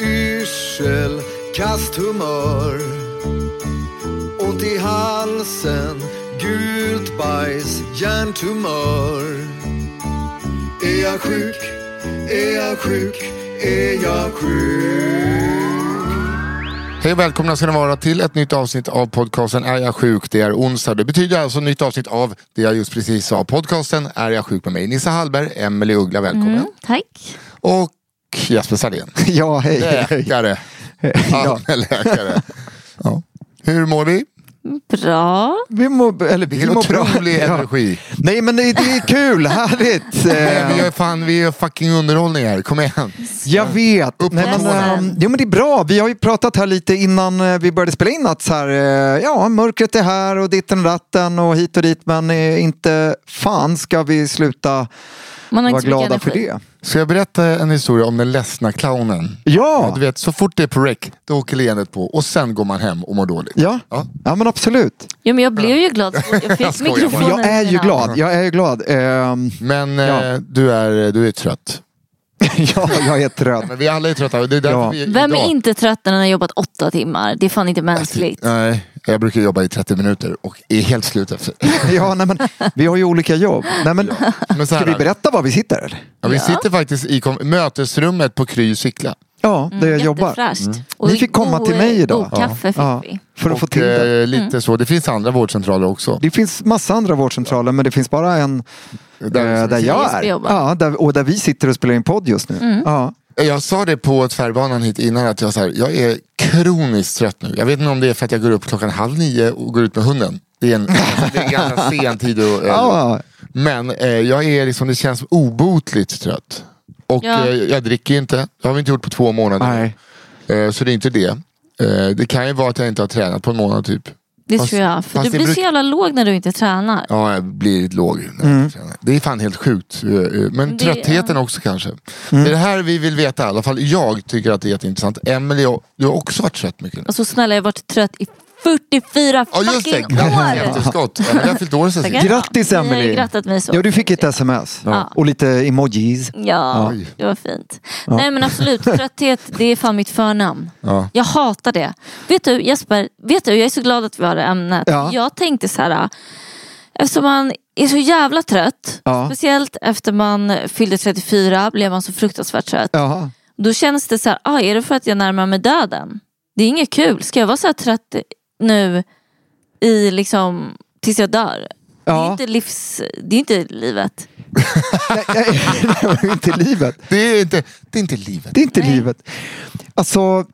yrsel, kasthumör. Ont i halsen, gult bajs, hjärntumör. Är jag sjuk? Är jag sjuk? Är jag sjuk? Hej och välkomna ska ni vara till ett nytt avsnitt av podcasten Är jag sjuk? Det är onsdag. Det betyder alltså ett nytt avsnitt av det jag just precis sa. Podcasten Är jag sjuk? med mig Nissa Hallberg, Emelie Uggla, välkommen. Mm, tack. Och Jesper Sahlén. Ja, hej. Läkare. Allmänläkare. Ja. Hur mår vi? Bra. Vi mår, eller vi Vilken mår bra. otrolig Ja. energi. Nej men det, det är kul, härligt. Nej, vi gör fan, vi gör fucking underhållning här. Kom igen. Jag vet. Upp Nej, men, ehm, jo, men det är bra. Vi har ju pratat här lite innan eh, vi började spela in att så här, eh, ja, mörkret är här och ditten och datten och hit och dit. Men eh, inte fan ska vi sluta Man har mycket glada för energi. det. Ska jag berätta en historia om den ledsna clownen? Ja, Du vet, så fort det är på rec, då åker leendet på och sen går man hem och mår dåligt. ja. Ja. ja men absolut. Jo, men jag blev ju glad jag fick Jag mikrofonen. Jag är ju glad. Jag är ju glad. Ehm, Men Ja. eh, du, är, du är trött. ja, jag är trött. Men vi alla är trötta. Det är därför Ja. vi, Vem idag, är inte trött när den har jobbat åtta timmar? Det är fan inte mänskligt. Nej, jag brukar jobba i 30 minuter och är helt slut efter. Ja, nej, men, vi har ju olika jobb. Nej, men, Men så här, ska vi berätta var vi sitter? Eller? ja, vi Ja. sitter faktiskt i kom- mötesrummet på Kry Sickla. Ja, där jag jobbar. Jättefräscht. Ni fick komma till mig idag. God kaffe fick Ja, vi. för att få Och till det. eh, lite så. Det finns andra vårdcentraler också. Det finns massa andra vårdcentraler men det finns bara en Där- där, där jag är. Ja, där, och där vi sitter och spelar in podd just nu. Ja. Jag sa det på tvärbanan hit innan att jag, så här, jag är kroniskt trött nu. Jag vet inte om det är för att jag går upp klockan halv nio och går ut med hunden. Det är en, det är en ganska sen tid. Och, Ja, Men eh, jag är liksom, det känns obotligt trött. Och Ja. eh, jag dricker ju inte. Det har vi inte gjort på två månader. nej. Eh, så det är inte det. Eh, det kan ju vara att jag inte har tränat på en månad typ. Det Fast- tror jag. För du blir bruk- så jävla låg när du inte tränar. Ja, jag blir lite låg. när jag Mm. tränar. Det är fan helt sjukt. Eh, Men Det- tröttheten också kanske. Mm. Det är det här vi vill veta. I alla fall jag tycker att det är jätteintressant. Emelie, du har också varit trött mycket nu. Och så snälla, jag har varit trött i 44 Ja just det, fucking grattis år! efterskott. Emelie har fyllt år sen sist. Grattis Emelie. Ja, du fick ett sms. Ja. Och lite emojis. Ja, Oj. det var fint. Nej men absolut, trötthet det är fan mitt förnamn. Ja. Jag hatar det. Vet du Jesper, vet du, jag är så glad att vi har det ämnet. Ja. Jag tänkte så här, eftersom man är så jävla trött, Ja. speciellt efter man fyllde 34 blev man så fruktansvärt trött. Då känns det så här, ah, är det för att jag närmar mig döden? Det är inget kul. Ska jag vara så här trött nu i liksom tills jag dör? Det är Ja. inte livs... Det är inte livet. Nej, nej, det var ju inte livet. Det, är inte, det är inte livet. Det är inte livet. Alltså,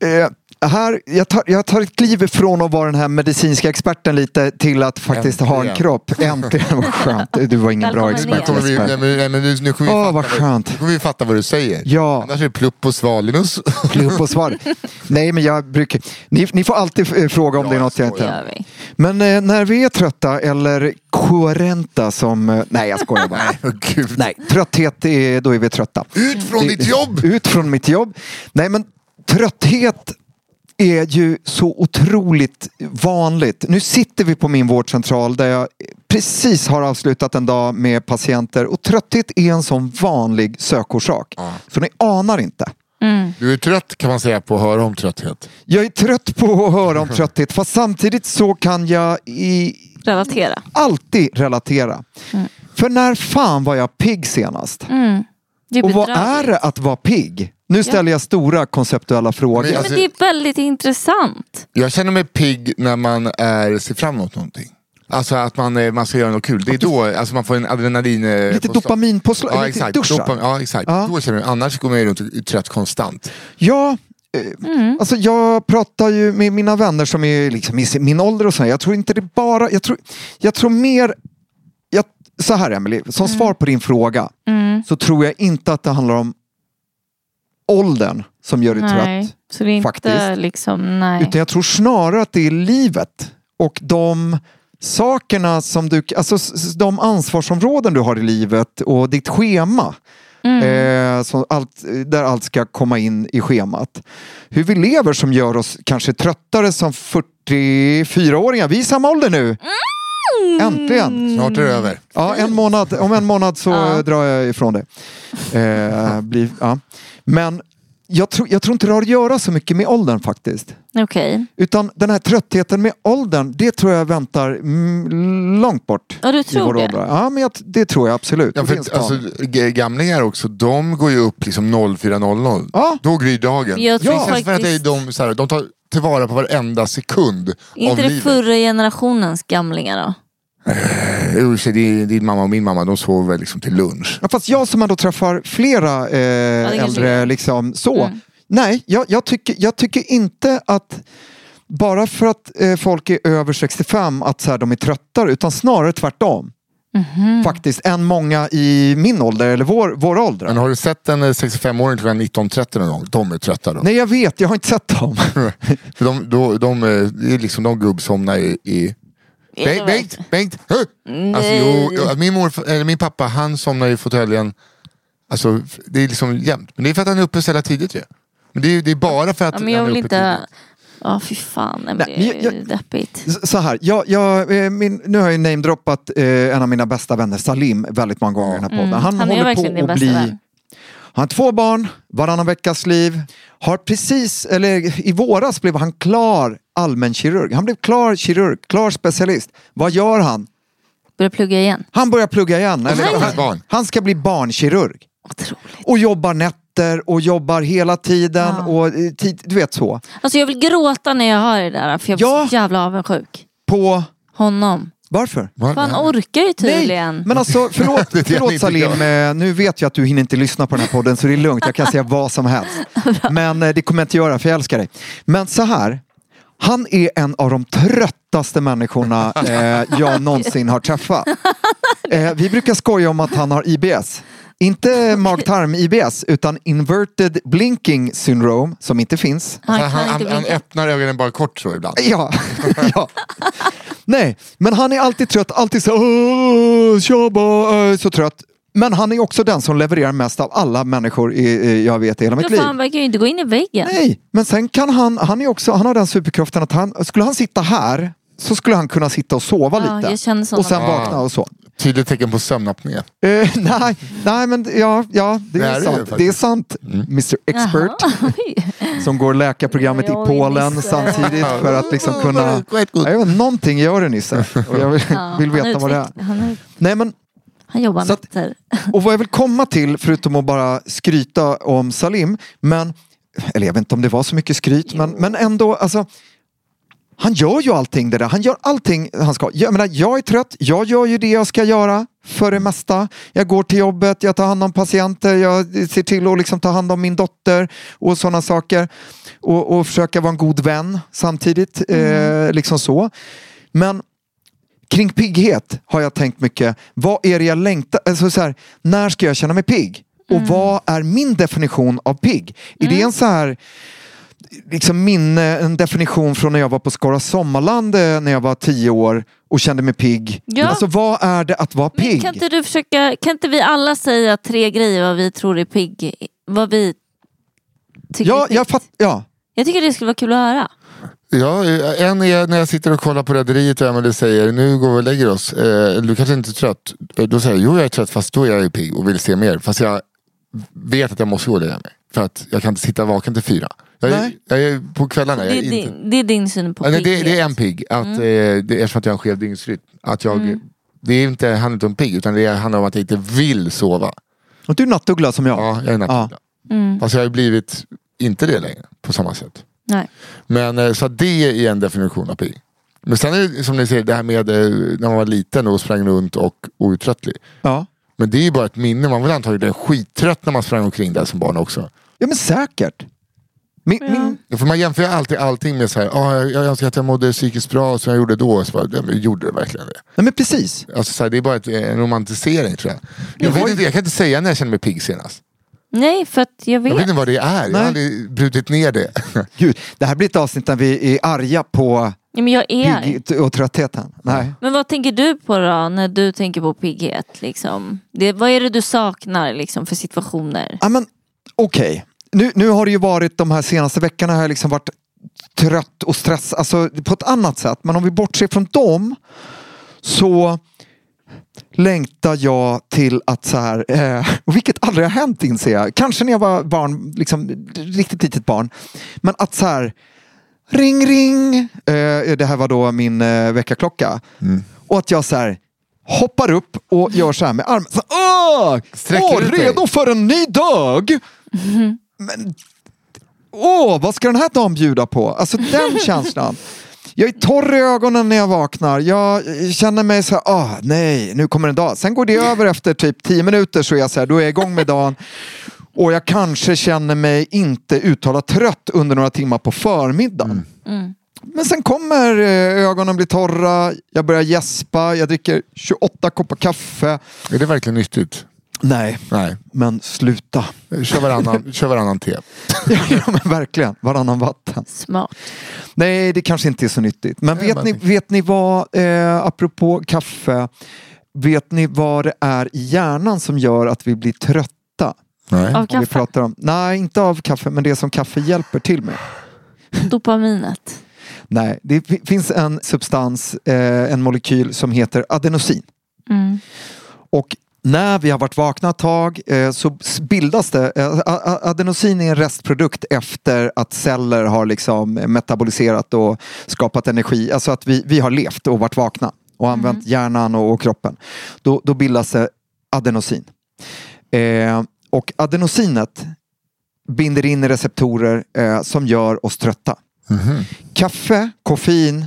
eh, här, jag, tar, jag tar ett kliv ifrån att vara den här medicinska experten lite till att faktiskt ha en Äntligen. kropp. Äntligen, vad skönt. Du var ingen bra Välkommen expert. Nu kommer vi, nej, men, nej, men nu, nu kommer vi, Åh, fatta, vad skönt. nu kommer vi fatta vad du säger. Ja. Annars är det plupp och svalinus. Klipp och svar. Nej, men jag brukar... Ni, ni får alltid eh, fråga om Ja, det är något jag inte... Men eh, när vi är trötta eller koherenta som... Eh, nej, jag skojar bara. Gud. nej, trötthet, är, då är vi trötta. Ut från Det- ditt jobb! Ut från mitt jobb. Nej, men trötthet är ju så otroligt vanligt. Nu sitter vi på min vårdcentral där jag precis har avslutat en dag med patienter och trötthet är en sån vanlig sökorsak. Så ni anar inte. Du är trött kan man säga på att höra om trötthet. Jag är trött på att höra om trötthet fast samtidigt så kan jag i, Relatera. alltid relatera. För när fan var jag pigg senast? Mm. Och vad är det att vara pigg? Nu ställer jag stora konceptuella frågor. Men Men Alltså- det är väldigt intressant. Jag känner mig pigg när man är, ser fram emot någonting. Alltså att man, eh, man ska göra något kul. Det är då alltså man får en adrenalin... eh, Lite påslag. dopaminpåslag, Ja lite exakt. Dopamin, ja, exakt. Ja. Då känner jag, annars går man ju runt trött konstant. Ja, eh, alltså jag pratar ju med mina vänner som är liksom i min ålder och så. här. Jag tror inte det bara, jag tror, jag tror mer, så här Emily, som svar på din fråga Mm. så tror jag inte att det handlar om åldern som gör dig Nej, trött. så det är inte faktiskt. liksom, nej. Utan jag tror snarare att det är livet och de sakerna som du, alltså de ansvarsområden du har i livet och ditt schema. Eh, som allt, där allt ska komma in i schemat. Hur vi lever som gör oss kanske tröttare som 44-åringar. Vi är i samma ålder nu. Äntligen. Snart är det över. Ja, en månad, om en månad så Ja. drar jag ifrån det. Eh, blir, ja. Men jag tror, jag tror inte det har att göra så mycket med åldern faktiskt. Okej. Utan den här tröttheten med åldern, det tror jag väntar mm, långt bort. Ja, du tror det? ålder. Ja, men jag, det tror jag absolut. Ja, Det för, alltså, gamlingar också, de går ju upp liksom 04.00. Ja. Då gryr dagen. Jag tror det känns för att det är faktiskt- de, så här, de tar tillvara på varenda sekund Är av inte det livet. förra generationens gamlingar då? Jo, så det är din mamma och min mamma, de sover väl liksom till lunch. Ja, fast jag som ändå träffar flera eh, det kanske äldre, är. liksom, så. Mm. Nej, jag, jag, tycker, jag tycker inte att bara för att eh, folk är över 65 att så här, de är tröttare, utan snarare tvärtom. Mhm. Faktiskt, än många i min ålder eller vår, vår ålder. Men har du sett en eh, 65-åring klockan 19.30 någon gång? De är trötta då. Nej, jag vet, jag har inte sett dem. För de, då, de, eh, det är liksom de gubbsomnar i... i Bengt, Bengt, Bengt! Alltså, jo, jo, min, morf- eller min pappa han somnar i fåtöljen. Alltså, det är liksom jämnt. Men det är för att han är uppe så jävla tidigt ju. Men det är, det är bara för att Ja, men jag han är vill uppe inte... tidigt. Ja, fy fan. Nej, men Nej, det men jag- är deppigt. Så här, jag, jag, eh, min, nu har jag namedroppat eh, en av mina bästa vänner, Salim, väldigt många gånger i den här podden. Mm. Han är håller verkligen på din att bästa bli... vän. Han har två barn, varannan veckas liv. Har precis, eller i våras blev han klar allmänkirurg. Han blev klar kirurg, klar specialist. Vad gör han? Börjar plugga igen. Han börjar plugga igen. Eller, han, barn. han ska bli barnkirurg. Otroligt. Och jobbar nätter och jobbar hela tiden. Ja. Och, eh, du vet så. Alltså jag vill gråta när jag hör det där för jag blir Ja. så jävla avundsjuk. På... Honom. Varför? Va? För han orkar ju tydligen. Nej, men alltså förlåt, förlåt Salim, eh, nu vet jag att du hinner inte lyssna på den här podden så det är lugnt, jag kan säga vad som helst. Men eh, det kommer jag inte göra för jag älskar dig. Men så här, han är en av de tröttaste människorna eh, jag någonsin har träffat. Eh, vi brukar skoja om att han har IBS. Inte mag-tarm-IBS utan inverted blinking syndrome som inte finns. Han Han, han, han, öppnar ögonen bara kort så ibland. Ja, ja. Nej, men han är alltid trött, alltid så "Åh, tjaba, äh, så trött. Men han är också den som levererar mest av alla människor i, i, jag vet i hela mitt Men liv. han verkar ju inte gå in i väggen. Nej, men sen kan han, han är också, han har den superkraften att han, skulle han sitta här så skulle han kunna sitta och sova Ja, lite. jag känner sådana och sen vakna och så. Tydligt tecken på sömnapné. Eh, nej, nej, men ja, ja det, Det är, det sant. faktiskt. Det är sant, Mr Expert. Som går läkarprogrammet i Polen samtidigt för att liksom kunna... Jag vet, någonting gör det Nisse. Och jag vill, Ja, vill veta vad det är. Nej, men, han jobbar Så att- och vad jag vill komma till, förutom att bara skryta om Salim, men, eller jag vet inte om det var så mycket skryt, men, men ändå, alltså, han gör ju allting det där. Han gör allting han ska. Jag, menar, jag är trött, jag gör ju det jag ska göra för det mesta. Jag går till jobbet, jag tar hand om patienter, jag ser till att liksom ta hand om min dotter och sådana saker. Och, och försöka vara en god vän samtidigt. Eh, liksom så. Men kring pigghet har jag tänkt mycket. Vad är det jag längtar... Alltså så här, när ska jag känna mig pigg? Och vad är min definition av pigg? Är det en så här liksom min, eh, en definition från när jag var på Skara Sommarland eh, när jag var tio år och kände mig pigg. Ja. Alltså vad är det att vara Men pigg? kan inte du försöka, kan inte vi alla säga tre grejer vad vi tror är pigg, vad vi tycker är Ja, piggt? jag fatt, ja. Jag tycker det skulle vara kul att höra. Ja, en är när jag sitter och kollar på Rederiet och Emelie säger nu går vi och lägger oss. Eh, du kanske inte är trött? Eh, Då säger jag jo jag är trött fast då är jag ju pigg och vill se mer. Fast jag vet att jag måste gå och lägga mig. För att jag kan inte sitta vaken till fyra. Jag Nej. jag är på kvällarna. Jag Det är är, inte... din, det är din syn på nej, det, pigghet. det är en pigg. Att, eh, det är eftersom att jag har en skev dygnsrytm. Att jag, Det är inte, handlar inte om pigg utan det handlar om att jag inte vill sova. Och du är nattuggla som jag. Ja, jag är nattugla. Mm. Fast jag har ju blivit inte det längre på samma sätt. Nej. Men eh, så det är en definition av pigg. Men sen är det som ni säger det här med eh, när man var liten och sprang runt och outtröttlig. Ja. Men Men det är ju bara ett minne. Man var antagligen skittrött när man sprang omkring där som barn också. ja men säkert. Min, min, Ja, För man jämför ju alltid allting med så här, ah, jag, jag önskar att jag mådde psykiskt bra som jag gjorde då. Så bara, ja, men gjorde det verkligen det? nej men precis. Alltså, så här, det är bara ett, en romantisering tror jag. Jag, vet inte, jag kan inte säga när jag känner mig pigg senast. Nej, för att jag Jag vet vet. inte vad det är. Jag Nej. har aldrig brutit ner det. Gud, det här blir ett avsnitt där vi är arga på Ja, men jag är arg. pigg och tröttheten. Nej. Men vad tänker du på då när du tänker på pigghet? Liksom? Det, vad är det du saknar liksom, för situationer? Ja, men okej. Nu, nu har det ju varit de här senaste veckorna har jag liksom varit trött och stressad, alltså på ett annat sätt. Men om vi bortser från dem så längtar jag till att så här, eh, vilket aldrig har hänt inser jag, kanske när jag var barn, liksom riktigt litet barn. Men att så här, ring ring, eh, det här var då min eh, väckarklocka. Och att jag så här hoppar upp och gör så här med armen. Så, åh, Sträcker åh, dig. redo för en ny dag! Men, åh, vad ska den här dagen bjuda på? Alltså den känslan. Jag är torr i ögonen när jag vaknar. Jag känner mig så här, ah, nej, nu kommer en dag. Sen går det över efter typ tio minuter så är jag så här, då är jag igång med dagen. Och jag kanske känner mig inte uttalat trött under några timmar på förmiddagen. Men sen kommer eh, ögonen bli torra, jag börjar gäspa, jag dricker 28 koppar kaffe. är det verkligen nyttigt? Nej, Nej. men sluta. Kör varannan, kör varannan te. ja men verkligen, varannan vatten. Smart. Nej, det kanske inte är så nyttigt. Men Nej, vet ni, vet ni vad, eh, apropå kaffe, vet ni vad det är i hjärnan som gör att vi blir trötta? Nej. Av Om vi kaffe? pratar om, nej, inte av kaffe, men det som kaffe hjälper till med. Dopaminet. Nej, det fi- finns en substans, eh, en molekyl som heter adenosin. Mm. Och när vi har varit vakna ett tag eh, så bildas det, eh, adenosin är en restprodukt efter att celler har liksom metaboliserat och skapat energi. Alltså att vi, vi har levt och varit vakna och använt hjärnan och, och kroppen. Då, då bildas det adenosin. Eh, och adenosinet binder in receptorer som gör oss trötta. Kaffe, koffein,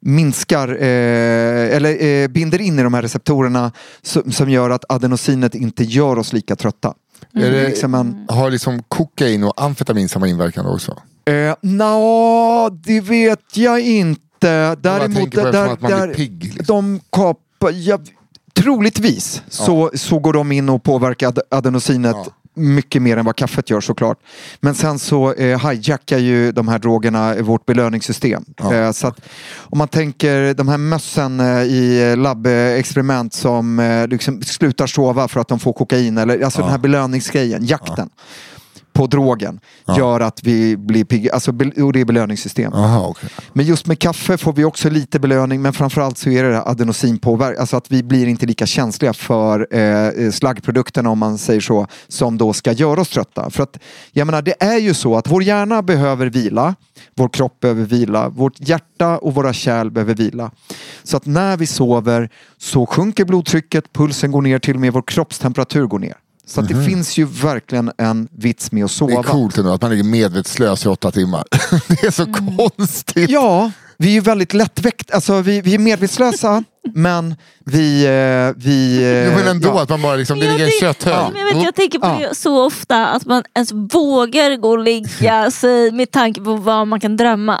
minskar eh, eller eh, binder in i de här receptorerna som, som gör att adenosinet inte gör oss lika trötta. Är det, Liksom en, Har liksom kokain och amfetamin samma inverkan också? eh, Nå, det vet jag inte. jag Däremot, på där, eftersom att man där, pigg, liksom. de kapar, ja, troligtvis så, så går de in och påverkar ad- adenosinet Ja. Mycket mer än vad kaffet gör såklart. Men sen så eh, hijackar ju de här drogerna vårt belöningssystem. Ja. Eh, så att om man tänker de här mössen eh, i labbexperiment som eh, liksom slutar sova för att de får kokain, eller alltså den här belöningsgrejen, jakten på drogen, gör att vi blir pigga, alltså, och det är belöningssystem. Aha, okej. Men just med kaffe får vi också lite belöning men framförallt så är det adenosinpåverkan, alltså att vi blir inte lika känsliga för eh, slaggprodukterna om man säger så, som då ska göra oss trötta. För att jag menar det är ju så att vår hjärna behöver vila, vår kropp behöver vila, vårt hjärta och våra kärl behöver vila. Så att när vi sover så sjunker blodtrycket, pulsen går ner, till och med vår kroppstemperatur går ner. Så att det finns ju verkligen en vits med att Det sova. är coolt ändå att man ligger medvetslös i åtta timmar. det är så konstigt. Ja, vi är ju väldigt lättväckt. Alltså, vi, vi är medvetslösa, men vi... Eh, vi Jo, eh, men ändå ja. att man bara liksom, det ligger en det- kötthög. Ja, jag, vet, jag tänker på Ja. det så ofta att man ens vågar gå och lägga sig med tanke på vad man kan drömma.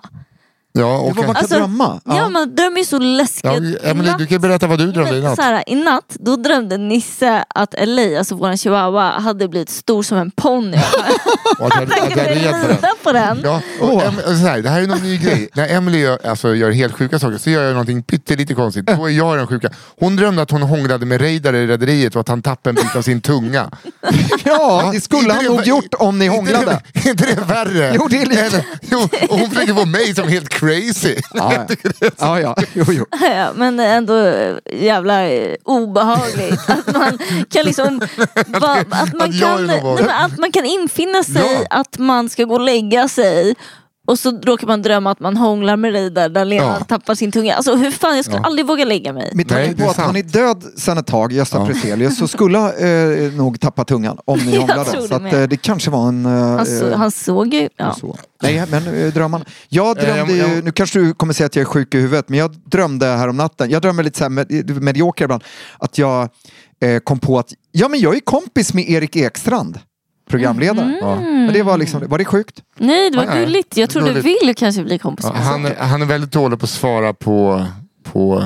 Ja, Det och var man kan Alltså, drömma. Ja, man drömmer ju så läskigt. Ja, natt- du kan berätta vad du drömde i natt. Så här, I natt då drömde Nisse att LA, alltså vår chihuahua, hade blivit stor som en ponny. Att på den. rida på den. Ja, och em, så här, det här är någon ny grej. När Emily gör, alltså, gör helt sjuka saker så gör jag någonting pyttelite konstigt. Då är jag den sjuka. Hon drömde att hon hånglade med Reidar i Rederiet och att han tappade en bit av sin tunga. Ja, det skulle han nog gjort om ni Inte hånglade. det- Inte det värre? Jo, det är lite- Än- Jo, och hon försöker få mig som helt crazy. Ja, ja. ja, ja. Jo, jo. Ja, men ändå jävla eh, obehagligt. Att man kan liksom... va, att, man kan, nej, att man kan infinna sig Ja. att man ska gå och lägga sig. Och så råkar man drömma att man hånglar med Reidar där Lena Ja. tappar sin tunga. Alltså hur fan, jag skulle Ja. aldrig våga lägga mig. Med tanke på att sant. han är död sedan ett tag, Gösta Freselius, så skulle han eh, nog tappa tungan om ni hånglade. Så att, eh, det kanske var en... Eh, Han, så, han såg ju... Ja. så. Nej, men eh, drömmarna. Jag Eh, drömde ju, nu kanske du kommer säga att jag är sjuk i huvudet, men jag drömde här om natten, jag drömmer lite så här med, medioker ibland, att jag eh, kom på att, ja men jag är kompis med Erik Ekstrand, programledare. Ja. Men det var liksom, var det sjukt? Nej, det var Nej, gulligt. Jag tror du vill kanske bli kompis Ja, med han, är- han är väldigt dålig på att svara på, på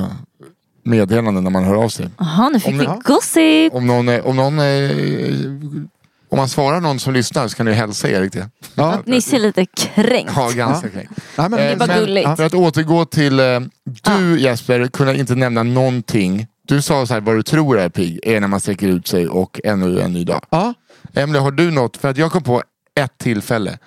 meddelanden när man hör av sig. Jaha, nu fick Om vi det- gossip. Om någon, är- om någon är, om man svarar någon som lyssnar så kan du hälsa Erik det. Ja, Nisse är lite kränkt. Ja, ganska kränkt. Nej, men, Eh, var men gulligt. För att återgå till, eh, du Jesper kunde inte nämna någonting. Du sa så här, vad du tror är pigg är när man sträcker ut sig och ännu en ny dag. ja. Emelie, har du något? För att jag kom på ett tillfälle.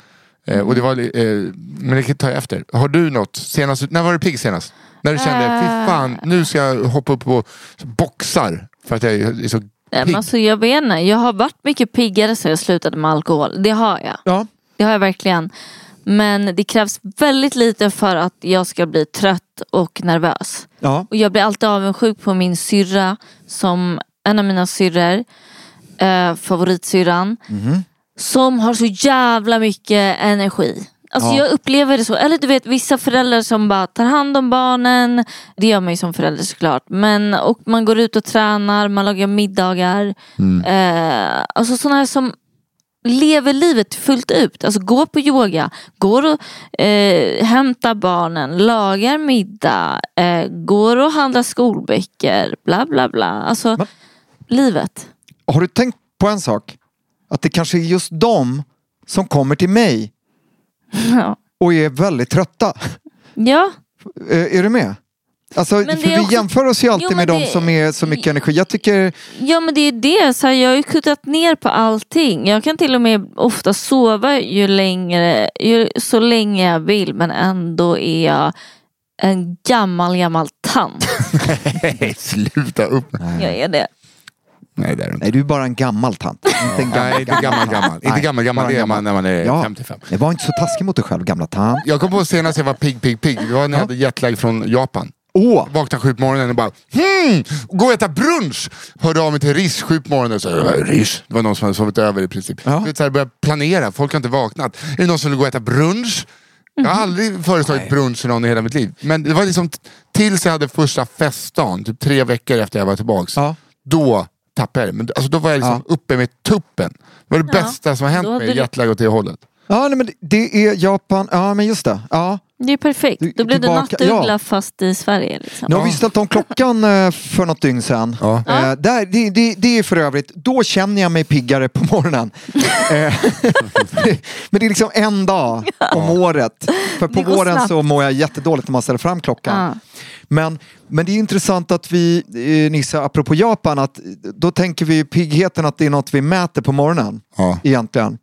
Eh, och det var, eh, men det tar jag efter. Har du något? Senast, när var du pigg senast? När du kände, Eh. fy fan, nu ska jag hoppa upp på boxar. För att jag är så Nej, men pigg. alltså, jag vet inte, jag har varit mycket piggare sen jag slutade med alkohol. Det har jag. ja. Det har jag verkligen. Men det krävs väldigt lite för att jag ska bli trött och nervös. ja. Och jag blir alltid avundsjuk på min syrra som en av mina syrror, eh, favoritsyrran, som har så jävla mycket energi. Alltså Ja. jag upplever det så. Eller du vet vissa föräldrar som bara tar hand om barnen. Det gör man ju som förälder såklart. Men, och man går ut och tränar, man lagar middagar. Eh, alltså sådana här som lever livet fullt ut. Alltså går på yoga, går och eh, hämtar barnen, lagar middag, eh, går och handlar skolböcker, bla bla bla. Alltså Men- livet. Har du tänkt på en sak? Att det kanske är just de som kommer till mig Ja. och är väldigt trötta. ja, Eh, är du med? Alltså, Men för det vi också- jämför oss ju alltid Jo, med men de det- som är så mycket energi. Jag tycker, ja men det är det. Så här, jag har ju kuttat ner på allting. Jag kan till och med ofta sova ju längre, ju, så länge jag vill men ändå är jag en gammal gammal tant. Nej, sluta upp. Jag är det. Nej, det är det inte. nej du är bara en gammal tant. Inte en gammal, Nej, inte gammal gammal. Inte Nej, gammal gammal, bara det är man när man är Ja. 55. Det var inte så taskig mot dig själv, gamla tant. Jag kom på senast jag var pigg, pigg, pigg. Det var när jag hade jetlag från Japan. Åh! Vaknade sju på morgonen och bara hmm, gå och äta brunch. Hörde av mig till Rish sju på morgonen sa "Äh, Rish. Det var någon som hade sovit över i princip. Ja. Du vet, så här, planera, folk har inte vaknat. Är det någon som vill gå och äta brunch? Jag har aldrig föreslagit brunch till någon i hela mitt liv. Men det var liksom t- tills jag hade första festdagen, typ tre veckor efter jag var tillbaks. Ja. Då tappade jag det. Men alltså, då var jag liksom uppe med tuppen. Det var det Ja. bästa som har hänt hade mig, du- jetlag åt det hållet. Ja, nej, men det- det är Japan. Ja, men just det. Ja. Det är perfekt. Du- Då blir tillbaka- nattuggla ja. fast i Sverige. Liksom. Nu har vi ställt om klockan eh, för något dygn sedan. Ja. Eh, där, det, det, det är för övrigt, då känner jag mig piggare på morgonen. Eh, Men det är liksom en dag om året. För på Det våren snabbt. så mår jag jättedåligt när man ställer fram klockan. Ja. Men, men det är intressant att vi, eh, Nisse, apropå Japan, att då tänker vi piggheten att det är något vi mäter på morgonen. Ja. Egentligen.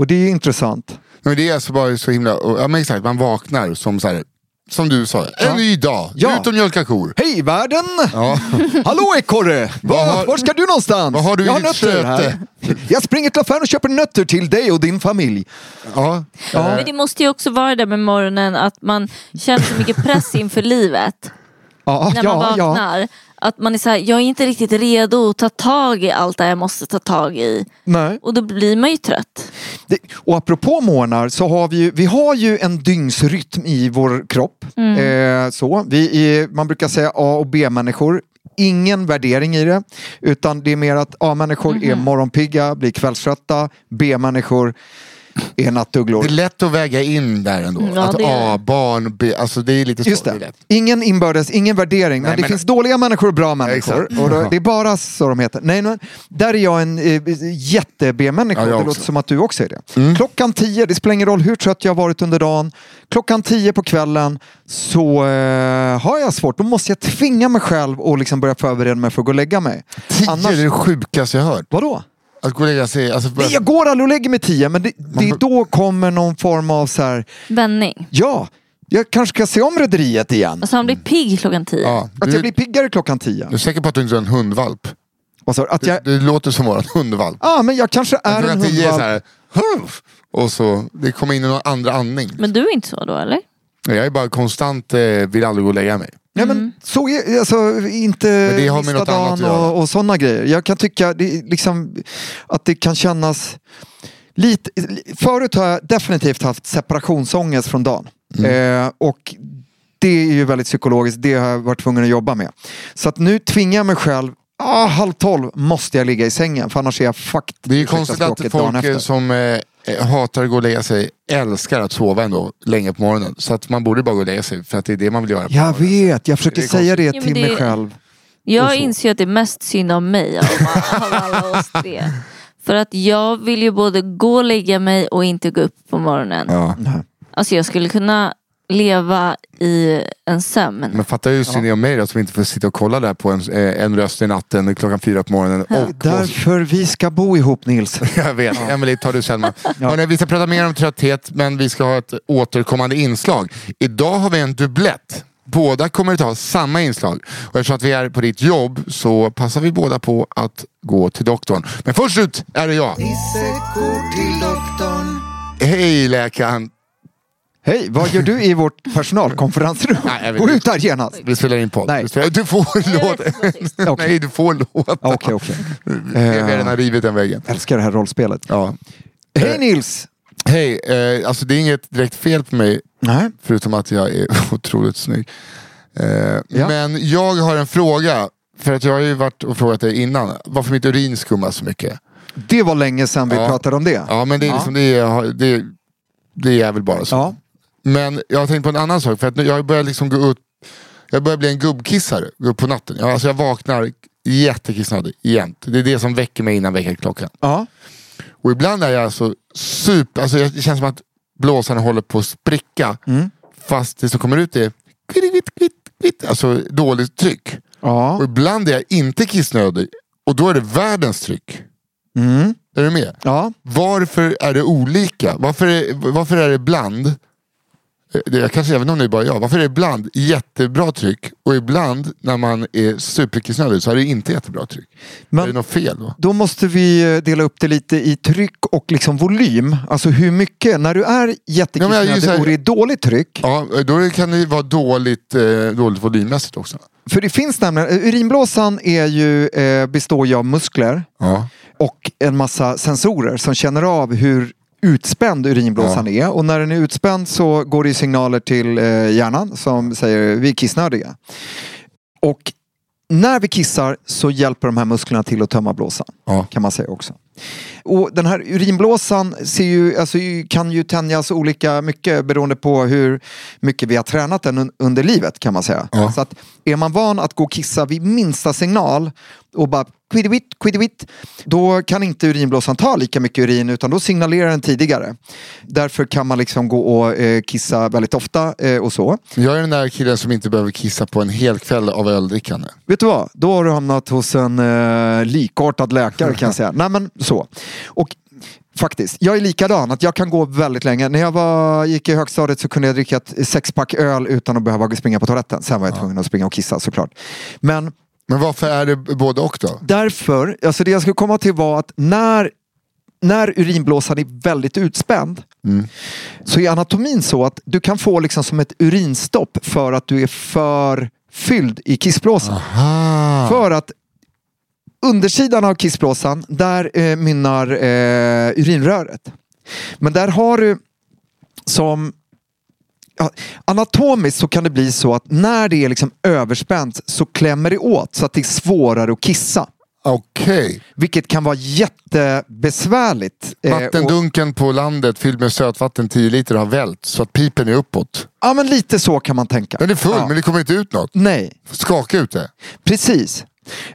Och det är intressant. Men det är alltså bara så himla, ja men exakt, man vaknar som så här, som du sa, en Ja. ny dag, Ja. ut och mjölka kor. Hej världen! Ja. Hallå ekorre! Var, var ska du någonstans? vad har du jag har nötter sköte? här. Jag springer till affären och köper nötter till dig och din familj. Ja. Men det måste ju också vara det med morgonen att man känner så mycket press inför livet. Ja, När man ja, ja. vaknar. Att man är så här, jag är inte riktigt redo att ta tag i allt det jag måste ta tag i. Nej. Och då blir man ju trött. Det, och apropå morgnar så har vi ju, vi har ju en dygnsrytm i vår kropp. Eh, så. Vi är, man brukar säga A och B-människor. Ingen värdering i det. Utan det är mer att A-människor är morgonpigga, blir kvällströtta. B-människor är nattugglor. Det är lätt att väga in där ändå. Ja, att det är A, barn, B, alltså det är lite. Just det. lätt. Ingen inbördes, ingen värdering. Men Nej, det men- finns dåliga människor och bra människor. exakt. och då, Ja. det är bara så de heter. Nej, men, där är jag en eh, jätte-B-människa. Ja, det också. låter som att du också är det. Klockan tio, det spelar ingen roll hur trött jag har varit under dagen. Klockan tio på kvällen så eh, har jag svårt. Då måste jag tvinga mig själv och liksom börja förbereda mig för att gå och lägga mig. Tio Annars- är det sjukaste jag hört. Vadå? Att gå och lägga sig, alltså, Nej, jag går aldrig och lägger mig tio, men det, det är då kommer någon form av så här, Vändning. ja, jag kanske ska se om Rederiet igen. Alltså han blir pigg klockan tio. ja, Att du, jag blir piggare klockan tio. du är säker på att du inte är en hundvalp? Du? Att jag, Det, det låter som våran hundvalp. Ja, men jag kanske är en Klockan tio är så hundvalp. här, och så det kommer in någon andra andning. Men du är inte så då eller? Jag är bara konstant, eh, vill aldrig gå och lägga mig. Ja, men så är alltså inte det har med mista något annat att dagen göra. och, och sådana grejer. Jag kan tycka det, liksom, att det kan kännas lite... Förut har jag definitivt haft separationsångest från dagen. Mm. Eh, och det är ju väldigt psykologiskt, det har jag varit tvungen att jobba med. Så att nu tvingar jag mig själv Ah, halv tolv måste jag ligga i sängen för annars är jag fucked. Det är ju konstigt att folk som eh, hatar att gå och lägga sig älskar att sova ändå länge på morgonen. Så att man borde bara gå och lägga sig för att det är det man vill göra. på Jag morgonen. vet, jag försöker säga det Ja, men till det- mig själv. Jag inser att det är mest synd om mig av, av alla oss tre. För att jag vill ju både gå och lägga mig och inte gå upp på morgonen. Ja. Alltså jag skulle kunna leva i en sömn. Men fattar ju synd om mig då, som inte får sitta och kolla där på en, eh, en röst i natten klockan fyra på morgonen. Och, Därför vi ska bo ihop Nils. Jag vet. Emelie, tar du sen. Hörrni, vi ska prata mer om trötthet, men vi ska ha ett återkommande inslag. Idag har vi en dubblett. Båda kommer att ta samma inslag. Och eftersom att vi är på ditt jobb så passar vi båda på att gå till doktorn. Men först ut är det jag. Hej läkaren. Hej, vad gör du i vårt personalkonferensrum? Nej, jag Gå ut här genast! Vi spelar in podd. Nej. Du får låta. Nej, du får låta. Okej, okej. Vi har redan rivit den väggen. Älskar det här rollspelet. Ja. Hej Nils! Hej, eh, alltså det är inget direkt fel på mig Nej. Förutom att jag är otroligt snygg. Eh, Ja. Men jag har en fråga. För att jag har ju varit och frågat dig innan. Varför mitt urin skummar så mycket. Det var länge sedan vi Ja. pratade om det. Ja men det är, liksom, det är, det, det är väl bara så. Ja. Men jag har tänkt på en annan sak. För att jag börjar liksom gå upp. Jag börjar bli en gubbkissare. Gå upp på natten. Jag, alltså jag vaknar jättekissnödig jämt. Det är det som väcker mig innan väckarklockan. Ja. Och ibland är jag så super, alltså jag- det känns som att blåsarna håller på att spricka. Mm. Fast det som kommer ut är kvitt, kvitt, kvitt, alltså dåligt tryck. Och Ja. ibland är jag inte kissnödig och då är det världens tryck. Mm. Är du med? Ja. Varför är det olika? Varför är, varför är det ibland, jag kanske även om det är bara jag, varför är det ibland jättebra tryck och ibland när man är superkissnödig så är det inte jättebra tryck? Men- är det något fel då? Då måste vi eh, dela upp det lite i tryck och liksom volym. Alltså hur mycket. När du är jättekissnödig och det är dåligt tryck. Ja, då kan det vara dåligt, eh, dåligt volymmässigt också. För det finns nämligen, eh, urinblåsan är ju, eh, består ju av muskler Ja. och en massa sensorer som känner av hur utspänd urinblåsan är. Och när den är utspänd så går det signaler till eh, hjärnan som säger vi är kissnödiga. Och när vi kissar så hjälper de här musklerna till att tömma blåsan. Ja. Kan man säga också. Och den här urinblåsan ser ju, alltså, kan ju tänjas olika mycket beroende på hur mycket vi har tränat den un- under livet kan man säga. Ja. Så att är man van att gå och kissa vid minsta signal och bara quiddivitt, quiddivitt, då kan inte urinblåsan ta lika mycket urin utan då signalerar den tidigare. Därför kan man liksom gå och eh, kissa väldigt ofta eh, och så. Jag är den där killen som inte behöver kissa på en hel kväll av öldrickande. Vet du vad? Då har du hamnat hos en eh, likartad läkare kan jag säga. Nej men så. Och faktiskt, jag är likadan. Att jag kan gå väldigt länge. När jag var, gick i högstadiet så kunde jag dricka ett sexpack öl utan att behöva springa på toaletten. Sen var jag tvungen att springa och kissa såklart. Men Men varför är det både och då? därför, alltså det jag skulle komma till var att när, när urinblåsan är väldigt utspänd så är anatomin så att du kan få liksom som ett urinstopp för att du är för fylld i kissblåsan. Ah. För att undersidan av kissblåsan, där eh, mynnar eh, urinröret. Men där har du som ja, Anatomiskt så kan det bli så att när det är liksom överspänt så klämmer det åt så att det är svårare att kissa. Okej. Vilket kan vara jättebesvärligt. Eh, och- Vattendunken på landet fylld med sötvatten 10 liter har vält så att pipen är uppåt. Ja men lite så kan man tänka. Den är full Ja. men det kommer inte ut något. Nej, Skaka ut det. precis.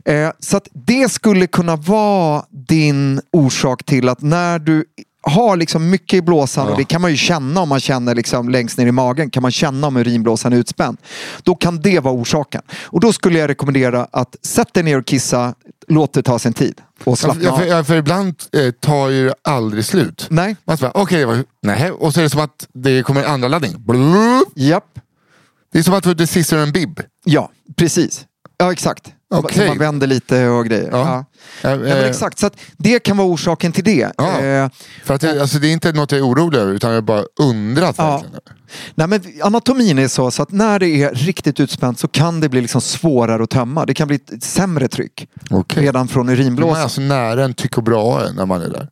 Eh, så att det skulle kunna vara din orsak till att när du har liksom mycket i blåsan och det kan man ju känna om man känner liksom längst ner i magen. Kan man känna om urinblåsan är utspänd. Då kan det vara orsaken. Och då skulle jag rekommendera att sätt dig ner och kissa. Låt det ta sin tid. Och slappna Ja, för, ja, för ibland eh, tar ju aldrig slut. Nej, Man bara, okej, var- nej. Och så är det som att det kommer en andra laddning. Japp. Det är som att det sista är en bib. Ja, precis. Ja, exakt. Så Man vänder lite och grejer. Ja. Ja. Eh, Ja, eh, exakt, så det kan vara orsaken till det. Ja. Eh, För att det, alltså, det är inte något jag är orolig över utan jag har bara undrat. Ja. nej, men anatomin är så, så att när det är riktigt utspänt så kan det bli liksom svårare att tömma. Det kan bli ett sämre tryck Okej. redan från Man är urinblåsan. alltså nära en Tycho Brahe när man är där.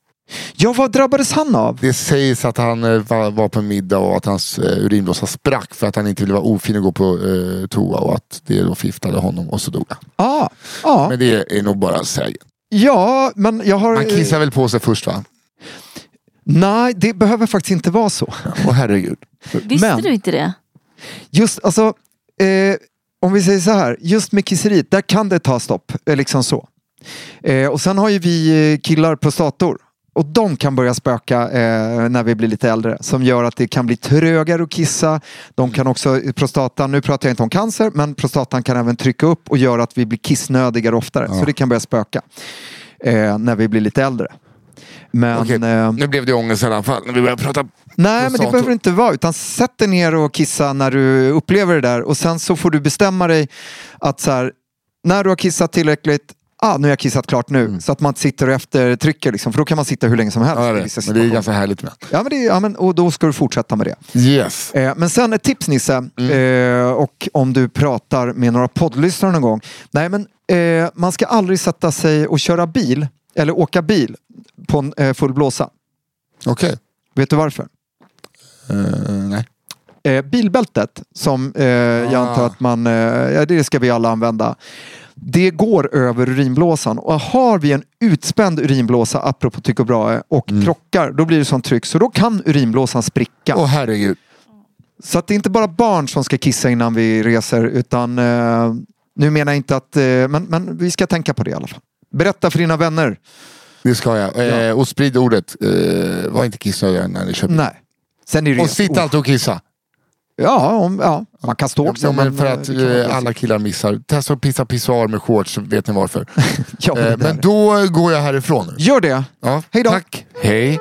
Ja, vad drabbades han av? Det sägs att han eh, var, på en middag och att hans eh, urinblåsa sprack för att han inte ville vara ofin och gå på eh, toa och att det då förgiftade honom och så dog han. Ja, ja. Men det är nog bara sägen. ja, men jag har... Han kissar väl på sig först va? Nej, det behöver faktiskt inte vara så. Åh herregud. Visste Men- du inte det? Just, alltså, eh, om vi säger så här, just med kisseriet, där kan det ta stopp. Liksom så. Eh, och sen har ju vi killar prostator. Och de kan börja spöka eh, när vi blir lite äldre. Som gör att det kan bli trögare att kissa. De kan också, prostatan, nu pratar jag inte om cancer, men prostatan kan även trycka upp och göra att vi blir kissnödigare oftare. Så det kan börja spöka eh, när vi blir lite äldre. Men, Okej, eh, nu blev det ångest i alla fall när vi började prata. Nej, men det behöver det inte vara. Utan sätt dig ner och kissa när du upplever det där. Och sen så får du bestämma dig att så här, när du har kissat tillräckligt, ah, nu har jag kissat klart nu. Så att man inte sitter och eftertrycker. Liksom, för då kan man sitta hur länge som helst. Mm. Ja, det, men det är ganska härligt med. Ja, men det, ja, men, och då ska du fortsätta med det. Yes. Eh, men sen ett tips Nisse, Mm. eh, och om du pratar med några poddlyssnare någon gång. Nej, men eh, man ska aldrig sätta sig och köra bil, eller åka bil, på en eh, full blåsa. Okej. Vet du varför? Eh, nej. Eh, bilbältet som eh, jag Ah. antar att man, ja, det ska vi alla använda. Det går över urinblåsan och har vi en utspänd urinblåsa, apropå Tycho Brahe, och Mm. krockar, då blir det sånt tryck så då kan urinblåsan spricka. Åh herregud. Så att det är inte bara barn som ska kissa innan vi reser utan eh, nu menar jag inte att, eh, men, men vi ska tänka på det i alla fall. Berätta för dina vänner. Det ska jag. Eh, och sprid ordet. Eh, var inte kissnödiga när ni bil. Nej. Sen är det Och sitt alltid och kissa. Ja, om, ja, man kan stå också. Ja, men för eh, att det eh, alla killar missar. Testa att pissa pissoar med shorts vet ni varför. Ja, men Eh, det men då går jag härifrån. nu. Gör det. Ja, Hej då. Tack. Hej.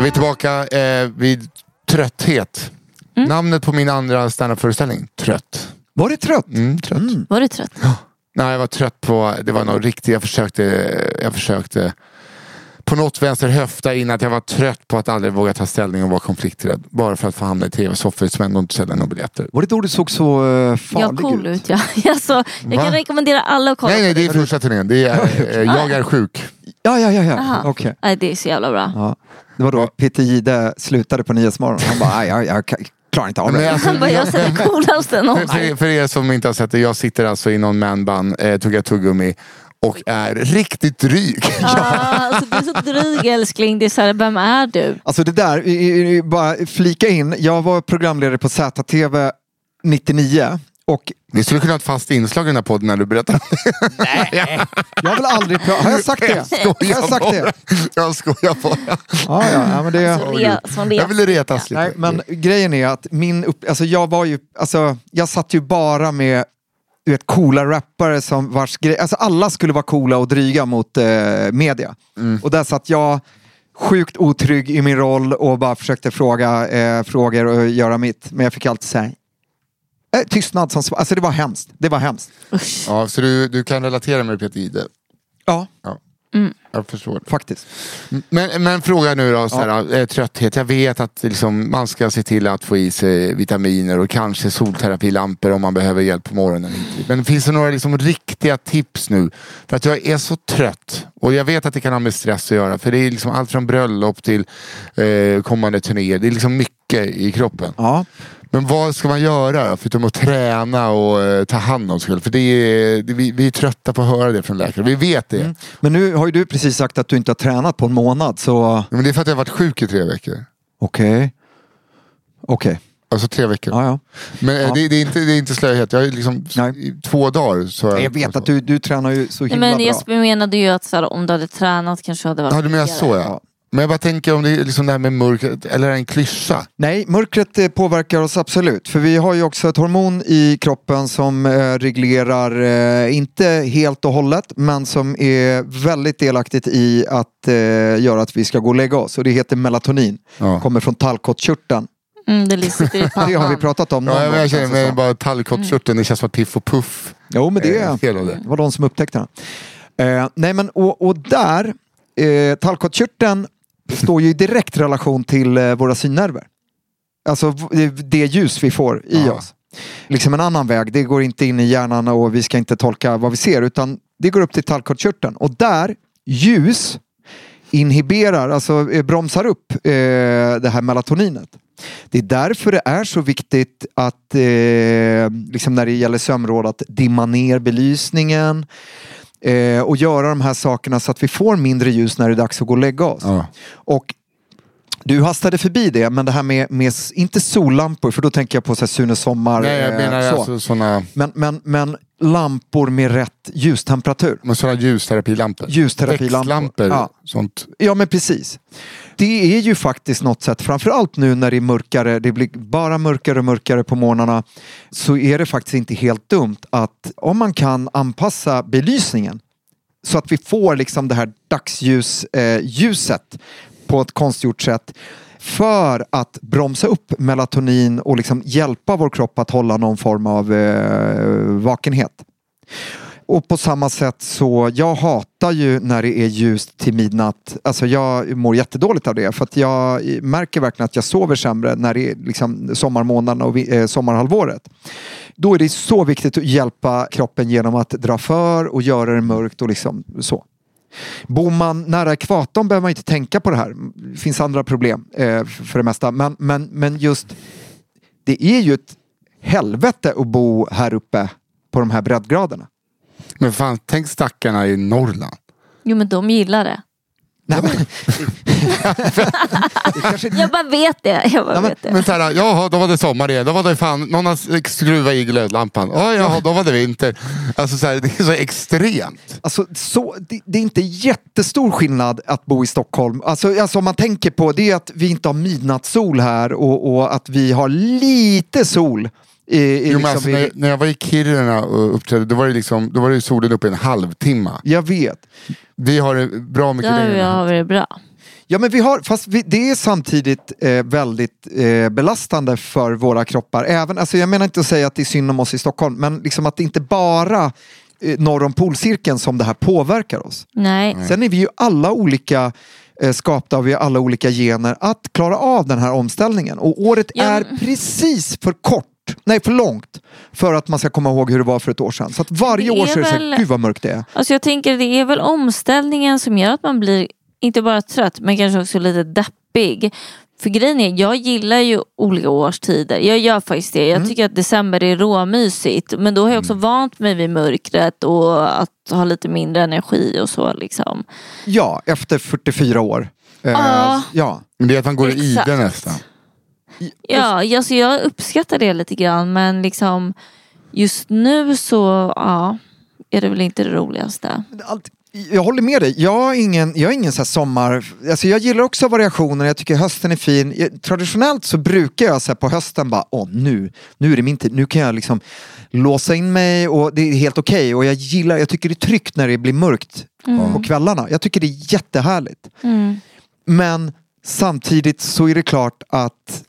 Vi är tillbaka eh, vid trötthet. Namnet på min andra standup-föreställning. Trött. Var det trött? Mm, trött. Var du trött? Nej, jag var trött på, det var något riktigt, jag försökte, jag försökte på något vänster höfta in att jag var trött på att aldrig våga ta ställning och vara konflikträdd. Bara för att få hamna i tv-soffor som ändå inte säljer några biljetter. Var det då du såg så uh, farlig Ja, cool ut? ut ja. Alltså, jag Va? kan rekommendera alla att kolla Nej, nej, det är första turnén. Det är, eh, jag är sjuk. Ja, ja, ja. ja. Nej, det är så jävla bra. Ja. Det var då Peter Jihde slutade på Nyhetsmorgon. Han bara, jag, jag klarar inte av det. alltså, Han bara, jag ser det coolaste för, någonsin. för, för er som inte har sett det, jag sitter alltså i någon manband, eh, tuggar tuggummi och är riktigt dryg. Ah, alltså, du är så dryg älskling. Det är så här, vem är du? Alltså det där, bara flika in. Jag var programledare på ZTV 99 och Vi skulle kunna ha ett fast inslag i den här podden när du berättar. jag har väl aldrig pra- Har jag sagt det? Har jag sagt det? Jag skojar bara. Ja, ja, ja, men det... Re. Jag ville retas lite. Nej, men grejen är att min upp, alltså jag var ju, alltså jag satt ju bara med du vet, coola rappare som vars grej, alltså alla skulle vara coola och dryga mot eh, media. Och där satt jag sjukt otrygg i min roll och bara försökte fråga eh, frågor och göra mitt. Men jag fick alltid säga eh, tystnad som svar. Alltså det var hemskt. Det var hemskt. Ja, så du, du kan relatera med Peter Jihde? Ja, Jag förstår. faktiskt. Men, men fråga nu då, så här, eh, trötthet. Jag vet att liksom, man ska se till att få i sig vitaminer och kanske solterapilampor om man behöver hjälp på morgonen. Men finns det några liksom, riktiga tips nu? För att jag är så trött. Och jag vet att det kan ha med stress att göra. För det är liksom allt från bröllop till eh, kommande turnéer. Det är liksom mycket i kroppen. Ja. Men vad ska man göra förutom att träna och eh, ta hand om sig själv? För det är, det, vi, vi är trötta på att höra det från läkare. Vi vet det. Mm. Men nu har ju du precis sagt att du inte har tränat på en månad så Ja, Men det är för att jag har varit sjuk i tre veckor. okej. Okej, Alltså tre veckor. ja ja. Men eh, Ja. det, det, är inte, det är inte slöhet. Jag har liksom Nej. i två dagar. Så har Jag vet att du, du tränar ju så Nej, himla men bra. Jesper menade ju att så här, om du hade tränat kanske hade varit Ja du menar så ja. Men jag bara tänker om det är liksom det här med mörkret, eller är det en klyscha? Nej, mörkret eh, påverkar oss absolut. För vi har ju också ett hormon i kroppen som eh, reglerar, eh, inte helt och hållet, men som är väldigt delaktigt i att eh, göra att vi ska gå och lägga oss. Och det heter melatonin. Ja. Kommer från tallkottkörteln. Mm, det. Det har vi pratat om Ja, jag, känner mig bara tallkottkörteln, det känns som Piff och Puff Jo, men det det. det var de som upptäckte den. Eh, nej, men och, och där, eh, tallkottkörteln står ju i direkt relation till eh, våra synnerver. Alltså det, det ljus vi får i Ja. oss. Liksom en annan väg, det går inte in i hjärnan och vi ska inte tolka vad vi ser utan det går upp till tallkottkörteln och där, ljus inhiberar, alltså eh, bromsar upp eh, det här melatoninet. Det är därför det är så viktigt att, eh, liksom när det gäller sömnråd, att dimma ner belysningen eh, och göra de här sakerna så att vi får mindre ljus när det är dags att gå och lägga oss. Ja. Och du hastade förbi det, men det här med, med inte sollampor, för då tänker jag på så här Sune Sommar. Nej jag eh, menar så. alltså sådana men, men, men lampor med rätt ljustemperatur. men såna ljusterapilampor. Ljusterapilampor. Växtlampor, Ja. sånt. Ja men precis. Det är ju faktiskt något sätt, framförallt nu när det är mörkare, det blir bara mörkare och mörkare på morgnarna, så är det faktiskt inte helt dumt att om man kan anpassa belysningen så att vi får liksom det här dagsljuset eh, ljuset på ett konstgjort sätt för att bromsa upp melatonin och liksom hjälpa vår kropp att hålla någon form av eh, vakenhet. Och på samma sätt så, jag hatar ju när det är ljust till midnatt. Alltså jag mår jättedåligt av det för att jag märker verkligen att jag sover sämre när det är liksom sommarmånaderna och eh, sommarhalvåret. Då är det så viktigt att hjälpa kroppen genom att dra för och göra det mörkt och liksom så. Bor man nära ekvatorn behöver man inte tänka på det här. Det finns andra problem eh, för det mesta. Men, men, men just, det är ju ett helvete att bo här uppe på de här breddgraderna. Men fan, tänk stackarna i Norrland. Jo men de gillar det. Nej, men, Jag bara vet det. Jag bara Ja, men- vet det. Men såhär, jaha, då var det sommar igen. Då var det fan, någon har skruvat i glödlampan. Oh, jaha, då var det vinter. Alltså såhär, det är så extremt. alltså, så, det, det är inte jättestor skillnad att bo i Stockholm. Alltså, alltså om man tänker på det är att vi inte har midnattssol här och, och att vi har lite sol. I, i Jo, liksom, alltså, när, när jag var i Kiruna och uppträdde, då var det, liksom, då var det solen uppe i en halvtimme. Jag vet. Vi har det bra mycket längre. har vi det bra. Ja men vi har, fast vi, det är samtidigt eh, väldigt eh, belastande för våra kroppar. Även, alltså jag menar inte att säga att det är synd om oss i Stockholm, men liksom att det inte bara eh, norr om polcirkeln som det här påverkar oss. Nej. Sen är vi ju alla olika eh, skapta har alla olika gener att klara av den här omställningen. Och året Ja, är precis för kort, nej för långt, för att man ska komma ihåg hur det var för ett år sedan. Så att varje Det år så är det så väl- här, gud vad mörkt det är. Alltså jag tänker det är väl omställningen som gör att man blir inte bara trött men kanske också lite deppig. För grejen är, jag gillar ju olika årstider. Jag gör faktiskt det. Jag tycker att december är råmysigt. Men då har jag också vant mig vid mörkret och att ha lite mindre energi och så liksom. Ja, efter 44 år. Eh, Ja. ja. Men det är att man går i Exakt. ide nästan. Ja, alltså jag uppskattar det lite grann men liksom just nu så ja, är det väl inte det roligaste. Allt, jag håller med dig. Jag har ingen, jag har ingen så sommar... Alltså jag gillar också variationer. Jag tycker hösten är fin. Traditionellt så brukar jag så på hösten bara, åh nu, nu är det min tid. Nu kan jag liksom låsa in mig och det är helt okej. Och jag gillar, jag tycker det är tryggt när det blir mörkt på kvällarna. Jag tycker det är jättehärligt. Mm. Men samtidigt så är det klart att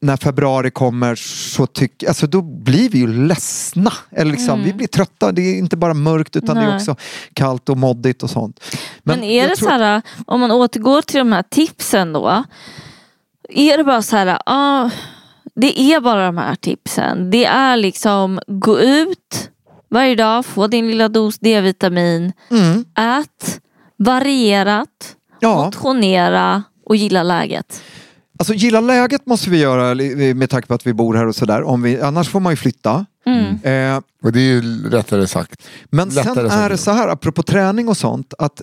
när februari kommer så tycker, alltså då blir vi ju ledsna. Eller liksom, Vi blir trötta. Det är inte bara mörkt utan det är Nej. också kallt och moddigt och sånt. Men, är jag det tror- så här, om man återgår till de här tipsen då. Är det bara så här, ah, det är bara de här tipsen. Det är liksom gå ut varje dag, få din lilla dos D-vitamin, Mm. ät varierat, Ja, motionera och gilla läget. Alltså gilla läget måste vi göra med tanke på att vi bor här och sådär. Annars får man ju flytta. Eh, Och det är ju rättare sagt. Men Lättare sen är det så här, apropå träning och sånt, att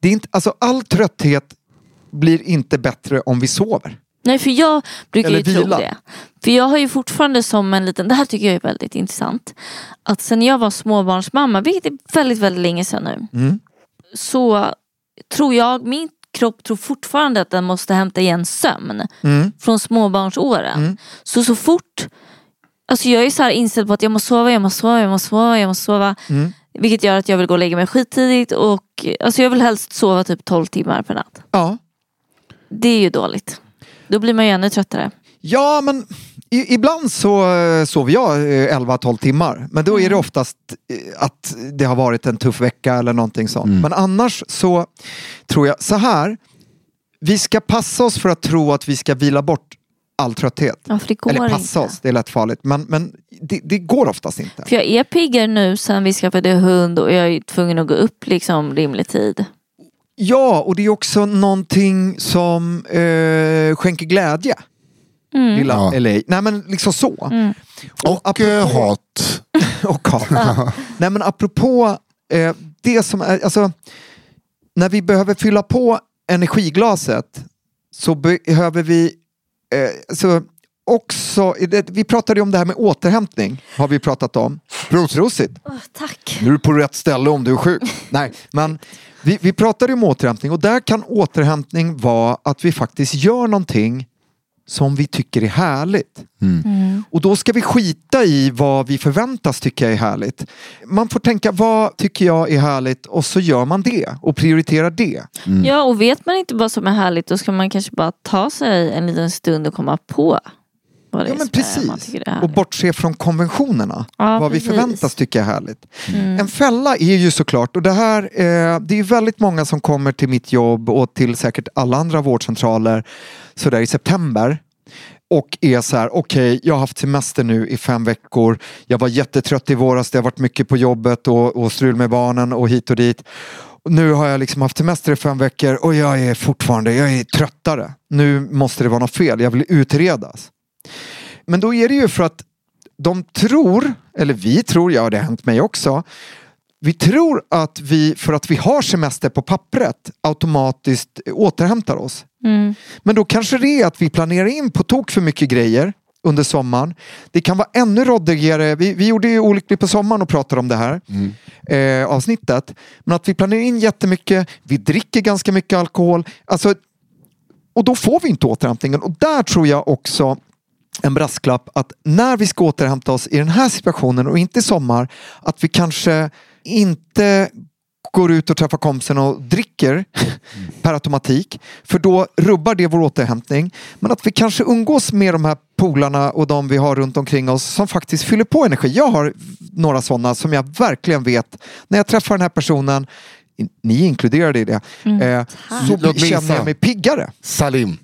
det är inte, alltså all trötthet blir inte bättre om vi sover. Nej för jag brukar ju Eller tro vila. det. För jag har ju fortfarande som en liten, det här tycker jag är väldigt intressant. Att sen jag var småbarnsmamma, vilket är väldigt väldigt länge sedan nu. Mm. Så tror jag, min kropp tror fortfarande att den måste hämta igen sömn. Mm. Från småbarnsåren. Så så fort, alltså jag är så här inställd på att jag måste sova, jag måste sova, jag måste sova, jag måste sova. Mm. Vilket gör att jag vill gå och lägga mig skittidigt och alltså jag vill helst sova typ 12 timmar per natt. Ja. Det är ju dåligt. Då blir man ju ännu tröttare. Ja, men i, ibland så eh, sover jag eh, 11-12 timmar. Men då är det oftast eh, att det har varit en tuff vecka eller någonting sånt. Men annars så tror jag så här. Vi ska passa oss för att tro att vi ska vila bort all trötthet. Ja, Eller passa oss, det är lätt farligt. Men, men det, det går oftast inte. För jag är piggare nu sen vi skaffade hund och jag är tvungen att gå upp liksom rimlig tid. Ja, och det är också någonting som eh, skänker glädje. Lilla Ja. LA. Nej men liksom så. Och apropå- eh, hat. och hat. Nej men apropå eh, det som är, alltså när vi behöver fylla på energiglaset så behöver vi eh, så också, det- vi pratade ju om det här med återhämtning, har vi pratat om. Prosit. tack. Nu är du på rätt ställe om du är sjuk. Nej, men vi, vi pratade ju om återhämtning och där kan återhämtning vara att vi faktiskt gör någonting som vi tycker är härligt. Och då ska vi skita i vad vi förväntas tycka är härligt. Man får tänka vad tycker jag är härligt och så gör man det och prioriterar det. Ja och vet man inte vad som är härligt då ska man kanske bara ta sig en liten stund och komma på vad det Ja är men som är, man precis. är Och bortse från konventionerna. Ja, vad vi precis. Mm. förväntas tycka är härligt. En fälla är ju såklart, och det här eh, det är ju väldigt många som kommer till mitt jobb och till säkert alla andra vårdcentraler sådär i september och är så här, okej, jag har haft semester nu i fem veckor. Jag var jättetrött i våras, det har varit mycket på jobbet och, och strul med barnen och hit och dit. Och nu har jag liksom haft semester i fem veckor och jag är fortfarande, jag är tröttare. Nu måste det vara något fel, jag vill utredas. Men då är det ju för att de tror, eller vi tror, ja det har hänt mig också. Vi tror att vi, för att vi har semester på pappret, automatiskt återhämtar oss. Mm. Men då kanske det är att vi planerar in på tok för mycket grejer under sommaren. Det kan vara ännu råddigare. Vi, vi gjorde ju Olycklig på sommaren och pratade om det här eh, avsnittet. Men att vi planerar in jättemycket, vi dricker ganska mycket alkohol. Alltså, och då får vi inte återhämtningen. Och där tror jag också en brasklapp att när vi ska återhämta oss i den här situationen och inte i sommar, att vi kanske inte går ut och träffar kompisen och dricker per automatik. För då rubbar det vår återhämtning. Men att vi kanske umgås med de här polarna och de vi har runt omkring oss som faktiskt fyller på energi. Jag har några sådana som jag verkligen vet, när jag träffar den här personen, ni inkluderade i det, eh, så Låt känner jag mig piggare. Salim.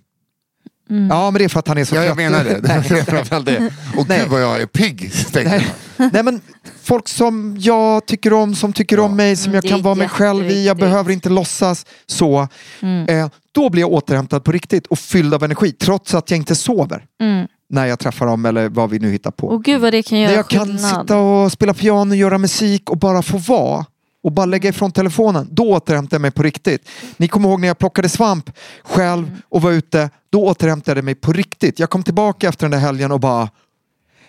Ja men det är för att han är så Ja, jag menar det. Det är framförallt det. Och Nej. gud vad jag är pigg. tänkte jag. Nej. Nej men folk som jag tycker om, som tycker om mig, som Mm, jag det kan vara mig själv i. Jag behöver inte låtsas så. Mm. Eh, då blir jag återhämtad på riktigt och fylld av energi trots att jag inte sover. Mm. När jag träffar dem eller vad vi nu hittar på. Och gud vad det kan göra när jag kan skillnad. sitta och spela piano, göra musik och bara få vara. Och bara lägga ifrån telefonen. Då återhämtar jag mig på riktigt. Ni kommer ihåg när jag plockade svamp själv och var ute. Då återhämtade jag mig på riktigt. Jag kom tillbaka efter den där helgen och bara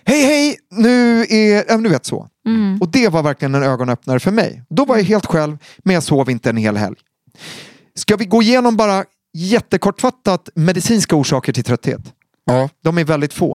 Hej hej, nu är... Ja, du vet så. Mm. Och det var verkligen en ögonöppnare för mig. Då var jag helt själv, men jag sov inte en hel helg. Ska vi gå igenom bara jättekortfattat medicinska orsaker till trötthet? Ja. De är väldigt få.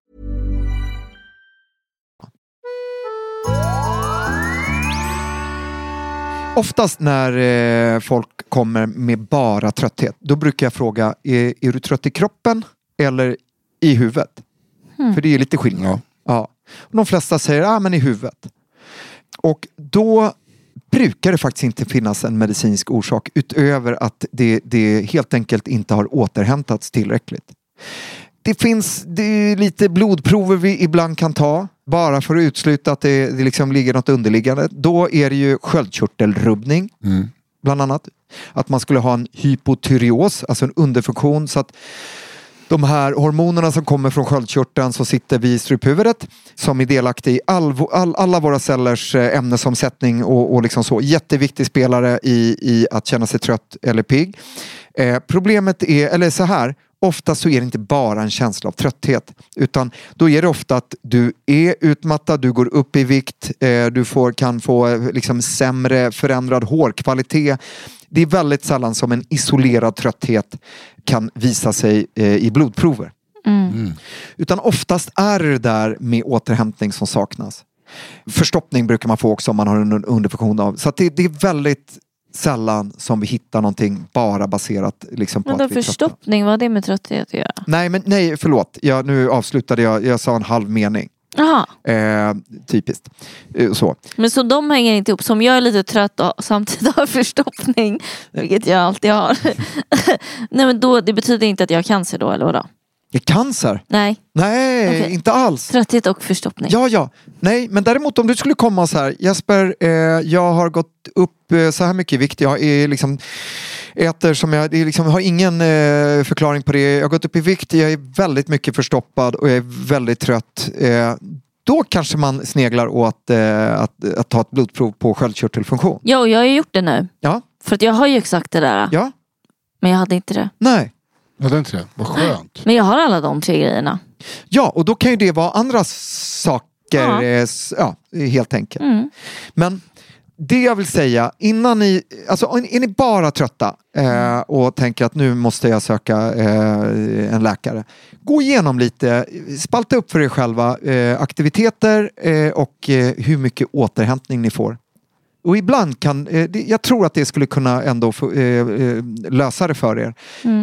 Oftast när eh, folk kommer med bara trötthet, då brukar jag fråga, är, är du trött i kroppen eller i huvudet? För det är lite skillnad. Ja. Och De flesta säger, ah, men i huvudet. Och då brukar det faktiskt inte finnas en medicinsk orsak utöver att det, det helt enkelt inte har återhämtats tillräckligt. Det finns det är lite blodprover vi ibland kan ta bara för att utesluta att det, det liksom ligger något underliggande. Då är det ju sköldkörtelrubbning bland annat. Att man skulle ha en hypotyreos, alltså en underfunktion så att de här hormonerna som kommer från sköldkörteln som sitter vid struphuvudet som är delaktig i all, all, alla våra cellers eh, ämnesomsättning och, och liksom så. Jätteviktig spelare i, i att känna sig trött eller pigg. Eh, problemet är, eller så här, ofta så är det inte bara en känsla av trötthet utan då är det ofta att du är utmattad, du går upp i vikt, eh, du får, kan få eh, liksom sämre förändrad hårkvalitet. Det är väldigt sällan som en isolerad trötthet kan visa sig eh, i blodprover. Utan oftast är det det där med återhämtning som saknas. Förstoppning brukar man få också om man har en underfunktion av. Så att det, det är väldigt sällan som vi hittar någonting bara baserat liksom, på Men då att vi förstoppning, vad har det med trötthet att göra? Nej, men nej, förlåt. Jag, nu avslutade jag. Jag sa en halv mening. Jaha, Eh, typiskt. Eh, så. men så de hänger inte ihop. Som jag är lite trött och samtidigt har förstoppning, vilket jag alltid har. Nej men då, det betyder inte att jag har cancer då eller vadå? Cancer? Nej, Nej, Okej. inte alls. trötthet och förstoppning. Ja, ja. Nej, men däremot om du skulle komma så här. Jesper, eh, jag har gått upp eh, så här mycket i vikt. Jag är liksom äter som jag, det är liksom, jag har ingen eh, förklaring på det. Jag har gått upp i vikt, jag är väldigt mycket förstoppad och jag är väldigt trött. Eh, då kanske man sneglar åt eh, att, att ta ett blodprov på sköldkörtelfunktion. Ja, och jag har ju gjort det nu. Ja, För att jag har ju exakt det där. ja, Men jag hade inte det. nej. Hade inte det? Vad skönt. Men jag har alla de tre grejerna. Ja, och då kan ju det vara andra saker, Ja. eh, ja, helt enkelt. Mm. Men det jag vill säga, innan ni, alltså är ni bara trötta eh, och tänker att nu måste jag söka eh, en läkare. Gå igenom lite, spalta upp för er själva eh, aktiviteter eh, och eh, hur mycket återhämtning ni får. Och ibland kan, jag tror att det skulle kunna ändå få, lösa det för er.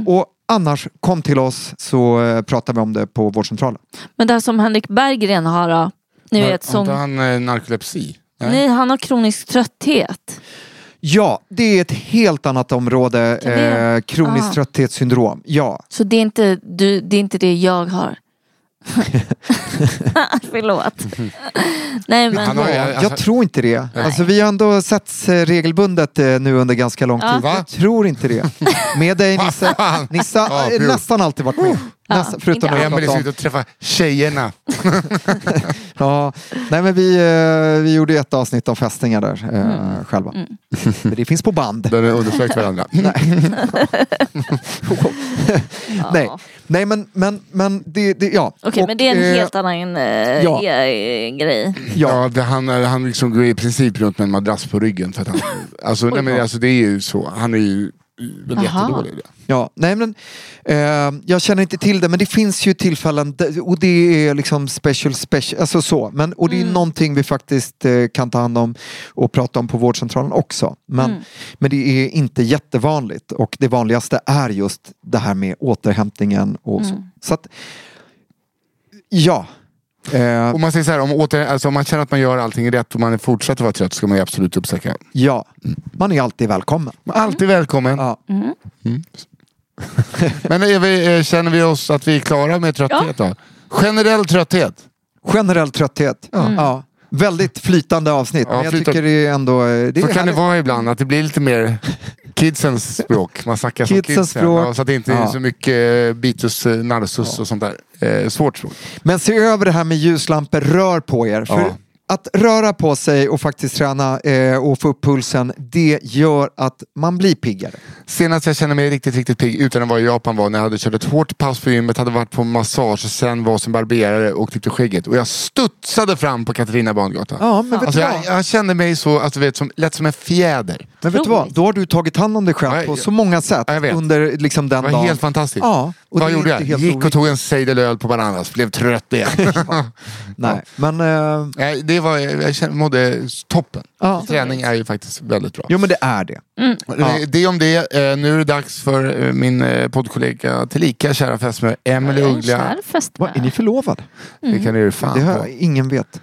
Och annars, kom till oss så eh, pratar vi om det på vårdcentralen. Men det här som Henrik Berggren har då. Ni Har- vet har som... inte han eh, narkolepsi? Nej, han har kronisk trötthet. Ja, det är ett helt annat område. Eh, kroniskt Ah. trötthetssyndrom. Ja, Så det är inte, du, det, är inte det jag har. Förlåt. Nej men... Han har Ja, alltså- jag tror inte det. Alltså, vi har ändå sett eh, regelbundet eh, nu under ganska lång Ja. tid. Va? Jag tror inte det. Med dig Nisse. Nisse Ja, har nästan alltid varit med. Nästan, förutom inte när vi Emelie om... ut att träffa tjejerna. Ja, nej men vi, eh, vi gjorde ett avsnitt om fästingar där eh, Mm. själva. Men det finns på band. Där de undersökt varandra. Nej, nej men, men, men det, det ja. Okej Och, men det är en eh, helt annan eh, ja. grej. Ja, det, han, är- han liksom går i princip runt med en madrass på ryggen. För att han, alltså, nej, men, alltså, det är ju så. Han är ju väl Aha. jättedålig i det. Ja, nej men eh, jag känner inte till det men det finns ju tillfällen och det är liksom special special, alltså så. Men, och det är någonting vi faktiskt eh, kan ta hand om och prata om på vårdcentralen också. Men, men det är inte jättevanligt och det vanligaste är just det här med återhämtningen och så. Så att, ja. Eh, Och man säger så här, om, åter, alltså, om man känner att man gör allting rätt och man fortsätter vara trött ska man ju absolut uppsöka. ja, man är alltid välkommen. Alltid välkommen. Ja. Men är vi, eh, känner vi oss att vi är klara med trötthet då? Generell trötthet. Generell trötthet. Ja. Väldigt flytande avsnitt. Ja, men jag flytande. tycker det är ändå... eh, Det är Så kan det härligt. vara ibland, att det blir lite mer kidsens språk. Man snackar som kidsen. språk. Ja, så att det inte är Ja. så mycket eh, bitus, eh, narsus och sånt där. Eh, svårt språk. Men se över det här med ljuslampor, rör på er. För Ja. Att röra på sig och faktiskt träna eh, och få upp pulsen, det gör att man blir piggare. Senast jag kände mig riktigt, riktigt pigg utan att vara i Japan var när jag hade kört ett hårt pass på gymmet, hade varit på massage och sen var som barberare och klippte skägget. Och jag studsade fram på Katarina Bangata. Ja, men vet Alltså du jag, vad? jag kände mig så, alltså, vet, som, lätt som en fjäder. Men vet du vad? Då har du tagit hand om dig själv Ja, på jag- så många sätt Ja, under liksom den Det var dagen. helt fantastiskt. Ja, och Vad gjorde jag? Gick och tog en sejdel öl på Bananas, blev trött igen. Nej, men... Eh, Nej, det var, jag kände, mådde toppen. Ja. Träning är ju faktiskt väldigt bra. jo men det är det. Det- Det om det. Eh, Nu är det dags för eh, min poddkollega tillika kära fästmö Emelie Uggla. Vad, är ni förlovad? Det kan du fan Det har på. ingen vet.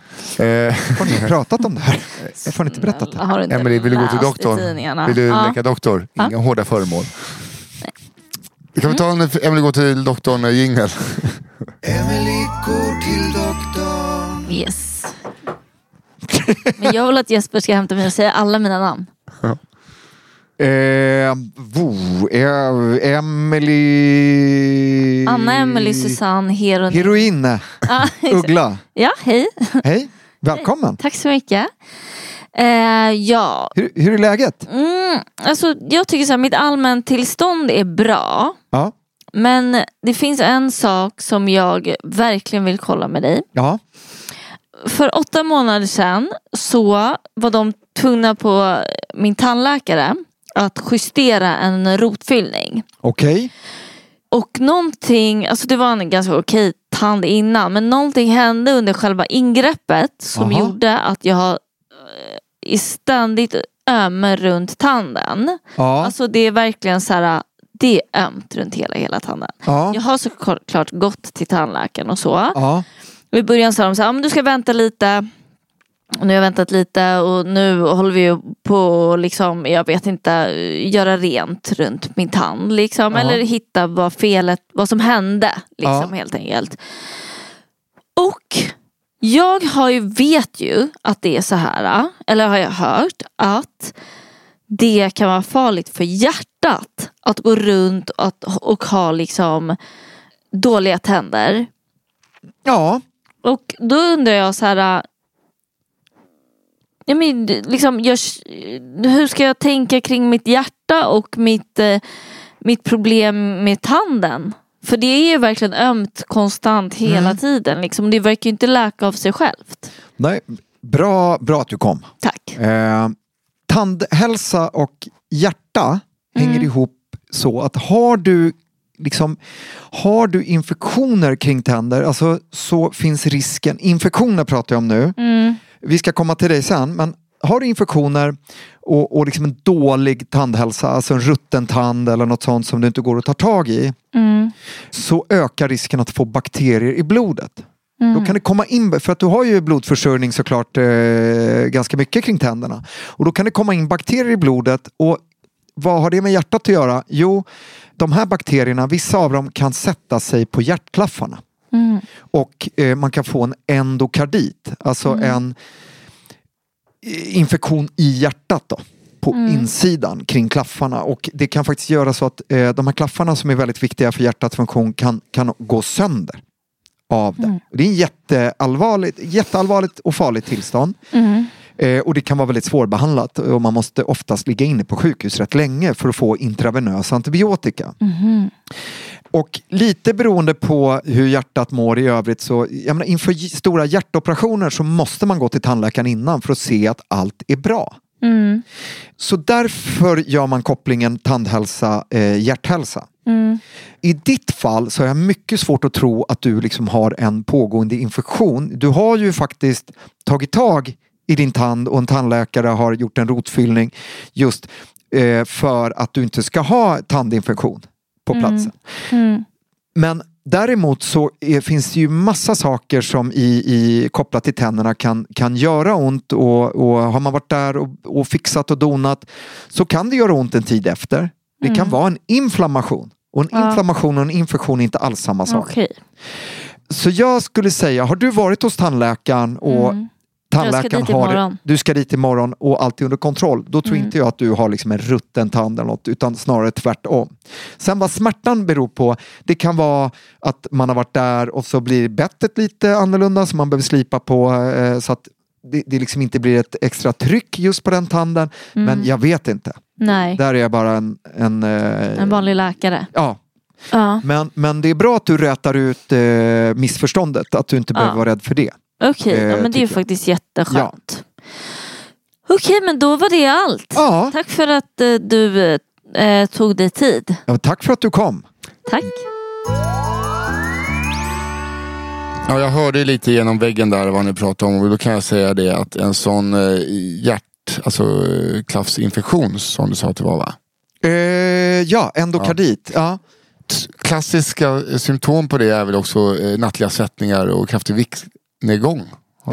Har ni pratat om det här? Jag har inte berättat det. Emelie, vill du gå till doktorn? Vill du Ja. leka doktor? Ja. Inga hårda föremål. Kan vi ta en Emelie går till doktorn jingel? Emily går till doktorn. Yes. Men jag vill att Jesper ska hämta mig och säga alla mina namn. Eh, wo, eh, Emily... Anna, Emily, Susanne, Heroin. Heroin. Ja, Uggla. Ja, hej. Hej, välkommen. Tack så mycket. Eh, ja, Hur, hur är läget? mm, alltså, jag tycker så här, mitt allmäntillstånd är bra. Ja. Men det finns en sak som jag verkligen vill kolla med dig. Ja. För åtta månader sedan så var de tvungna på min tandläkare att justera en rotfyllning. Okej. Och någonting, alltså det var en ganska okej tand innan men någonting hände under själva ingreppet som Aha. gjorde att jag är ständigt öm runt tanden. Ja. Alltså det är verkligen så här, det är ömt runt hela, hela tanden. Ja. Jag har såklart gått till tandläkaren och så. Ja. Och I början sa de så här, "Ja, men du ska vänta lite. Och nu har jag väntat lite och nu håller vi på att liksom, jag vet inte, göra rent runt min tand. Liksom, Ja. Eller hitta vad felet, vad som hände. Liksom, helt enkelt. Och jag har ju, vet ju att det är så här, eller har jag hört att det kan vara farligt för hjärtat att gå runt och, att, och ha liksom dåliga tänder. Ja. Och då undrar jag så här. Ja, men, liksom, jag, hur ska jag tänka kring mitt hjärta och mitt, eh, mitt problem med tanden? För det är ju verkligen ömt konstant hela Mm. tiden. Liksom. Det verkar ju inte läka av sig självt. Nej, bra, bra att du kom. Tack. Eh, tandhälsa och hjärta hänger ihop så att har du Liksom, har du infektioner kring tänder, alltså, så finns risken, infektioner pratar jag om nu, Mm. vi ska komma till dig sen, men har du infektioner och, och liksom en dålig tandhälsa, alltså en rutten tand eller något sånt som du inte går att ta tag i, Mm. så ökar risken att få bakterier i blodet. Mm. Då kan det komma in, för att du har ju blodförsörjning såklart eh, ganska mycket kring tänderna. Och då kan det komma in bakterier i blodet och vad har det med hjärtat att göra? Jo, de här bakterierna, vissa av dem kan sätta sig på hjärtklaffarna. Mm. Och eh, man kan få en endokardit, alltså en eh, infektion i hjärtat då, på insidan kring klaffarna. Och det kan faktiskt göra så att eh, de här klaffarna som är väldigt viktiga för hjärtats funktion kan, kan gå sönder av det. Och Det är en jätteallvarligt, jätteallvarligt och farligt tillstånd. Mm. Eh, och det kan vara väldigt svårbehandlat och man måste oftast ligga inne på sjukhus rätt länge för att få intravenös antibiotika. Och lite beroende på hur hjärtat mår i övrigt så jag menar, inför stora hjärtoperationer så måste man gå till tandläkaren innan för att se att allt är bra. Mm. Så därför gör man kopplingen tandhälsa, eh, hjärthälsa. Mm. I ditt fall så har jag mycket svårt att tro att du liksom har en pågående infektion. Du har ju faktiskt tagit tag i din tand och en tandläkare har gjort en rotfyllning just eh, för att du inte ska ha tandinfektion på platsen. Mm. Men Däremot så är, finns det ju massa saker som i, i, kopplat till tänderna kan, kan göra ont och, och har man varit där och, och fixat och donat så kan det göra ont en tid efter. Det kan Mm. vara en inflammation. Och en Ja. inflammation och en infektion är inte alls samma sak. Okej. Så jag skulle säga, har du varit hos tandläkaren och Mm. Tandläkaren har du ska dit imorgon och allt är under kontroll. Då tror Mm. inte jag att du har liksom en rutten tand eller något utan snarare tvärtom. Sen vad smärtan beror på, det kan vara att man har varit där och så blir bettet lite annorlunda som man behöver slipa på eh, så att det, det liksom inte blir ett extra tryck just på den tanden. Mm. Men jag vet inte. Nej, Där är jag bara en... En, eh, en vanlig läkare. ja. Ja. men, men det är bra att du rätar ut eh, missförståndet, att du inte behöver Ja. vara rädd för det. Okej, Eh, ja, men det är faktiskt jätteskönt. Okej, men då var det allt. Ja. Tack för att eh, du eh, tog dig tid. Ja, tack för att du kom. Tack. Ja, jag hörde lite genom väggen där vad ni pratade om och då kan jag säga det att en sån eh, hjärt, alltså eh, klaffsinfektion som du sa att det var va? Eh, ja, endokardit. Ja. T- Klassiska eh, symptom på det är väl också eh, nattliga svettningar och kraftig viktnedgång.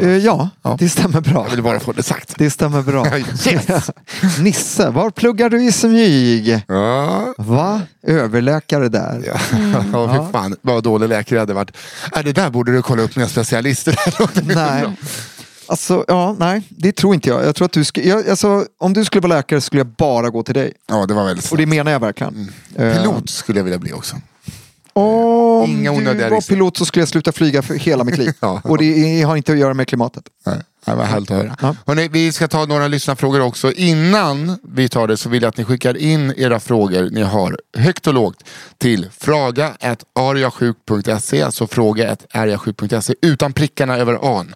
Eh, ja, Ja. det stämmer bra. Jag vill bara få det sagt. Det stämmer bra. Yes. Nisse, var pluggar du i smyg? Ja, Va? Överläkare där. ja. ja fy fan vad dålig läkare jag hade varit. Äh, det där borde du kolla upp med specialister. Nej. Alltså, ja, nej, det tror inte jag. Jag tror att du ska, jag, alltså, om du skulle vara läkare skulle jag bara gå till dig. ja, det var väldigt Och det menar jag verkligen. Eh, Pilot skulle jag vilja bli också. Om Inga du var risker. pilot så skulle jag sluta flyga för hela mitt liv. Ja. Och det har inte att göra med klimatet. Nej, det var härligt att höra. Ja. Hörrni, vi ska ta några lyssnarfrågor också. Innan vi tar det så vill jag att ni skickar in era frågor ni har högt och lågt till fraga.ariasjuk.se alltså fråga.ariasjuk.se utan prickarna över an.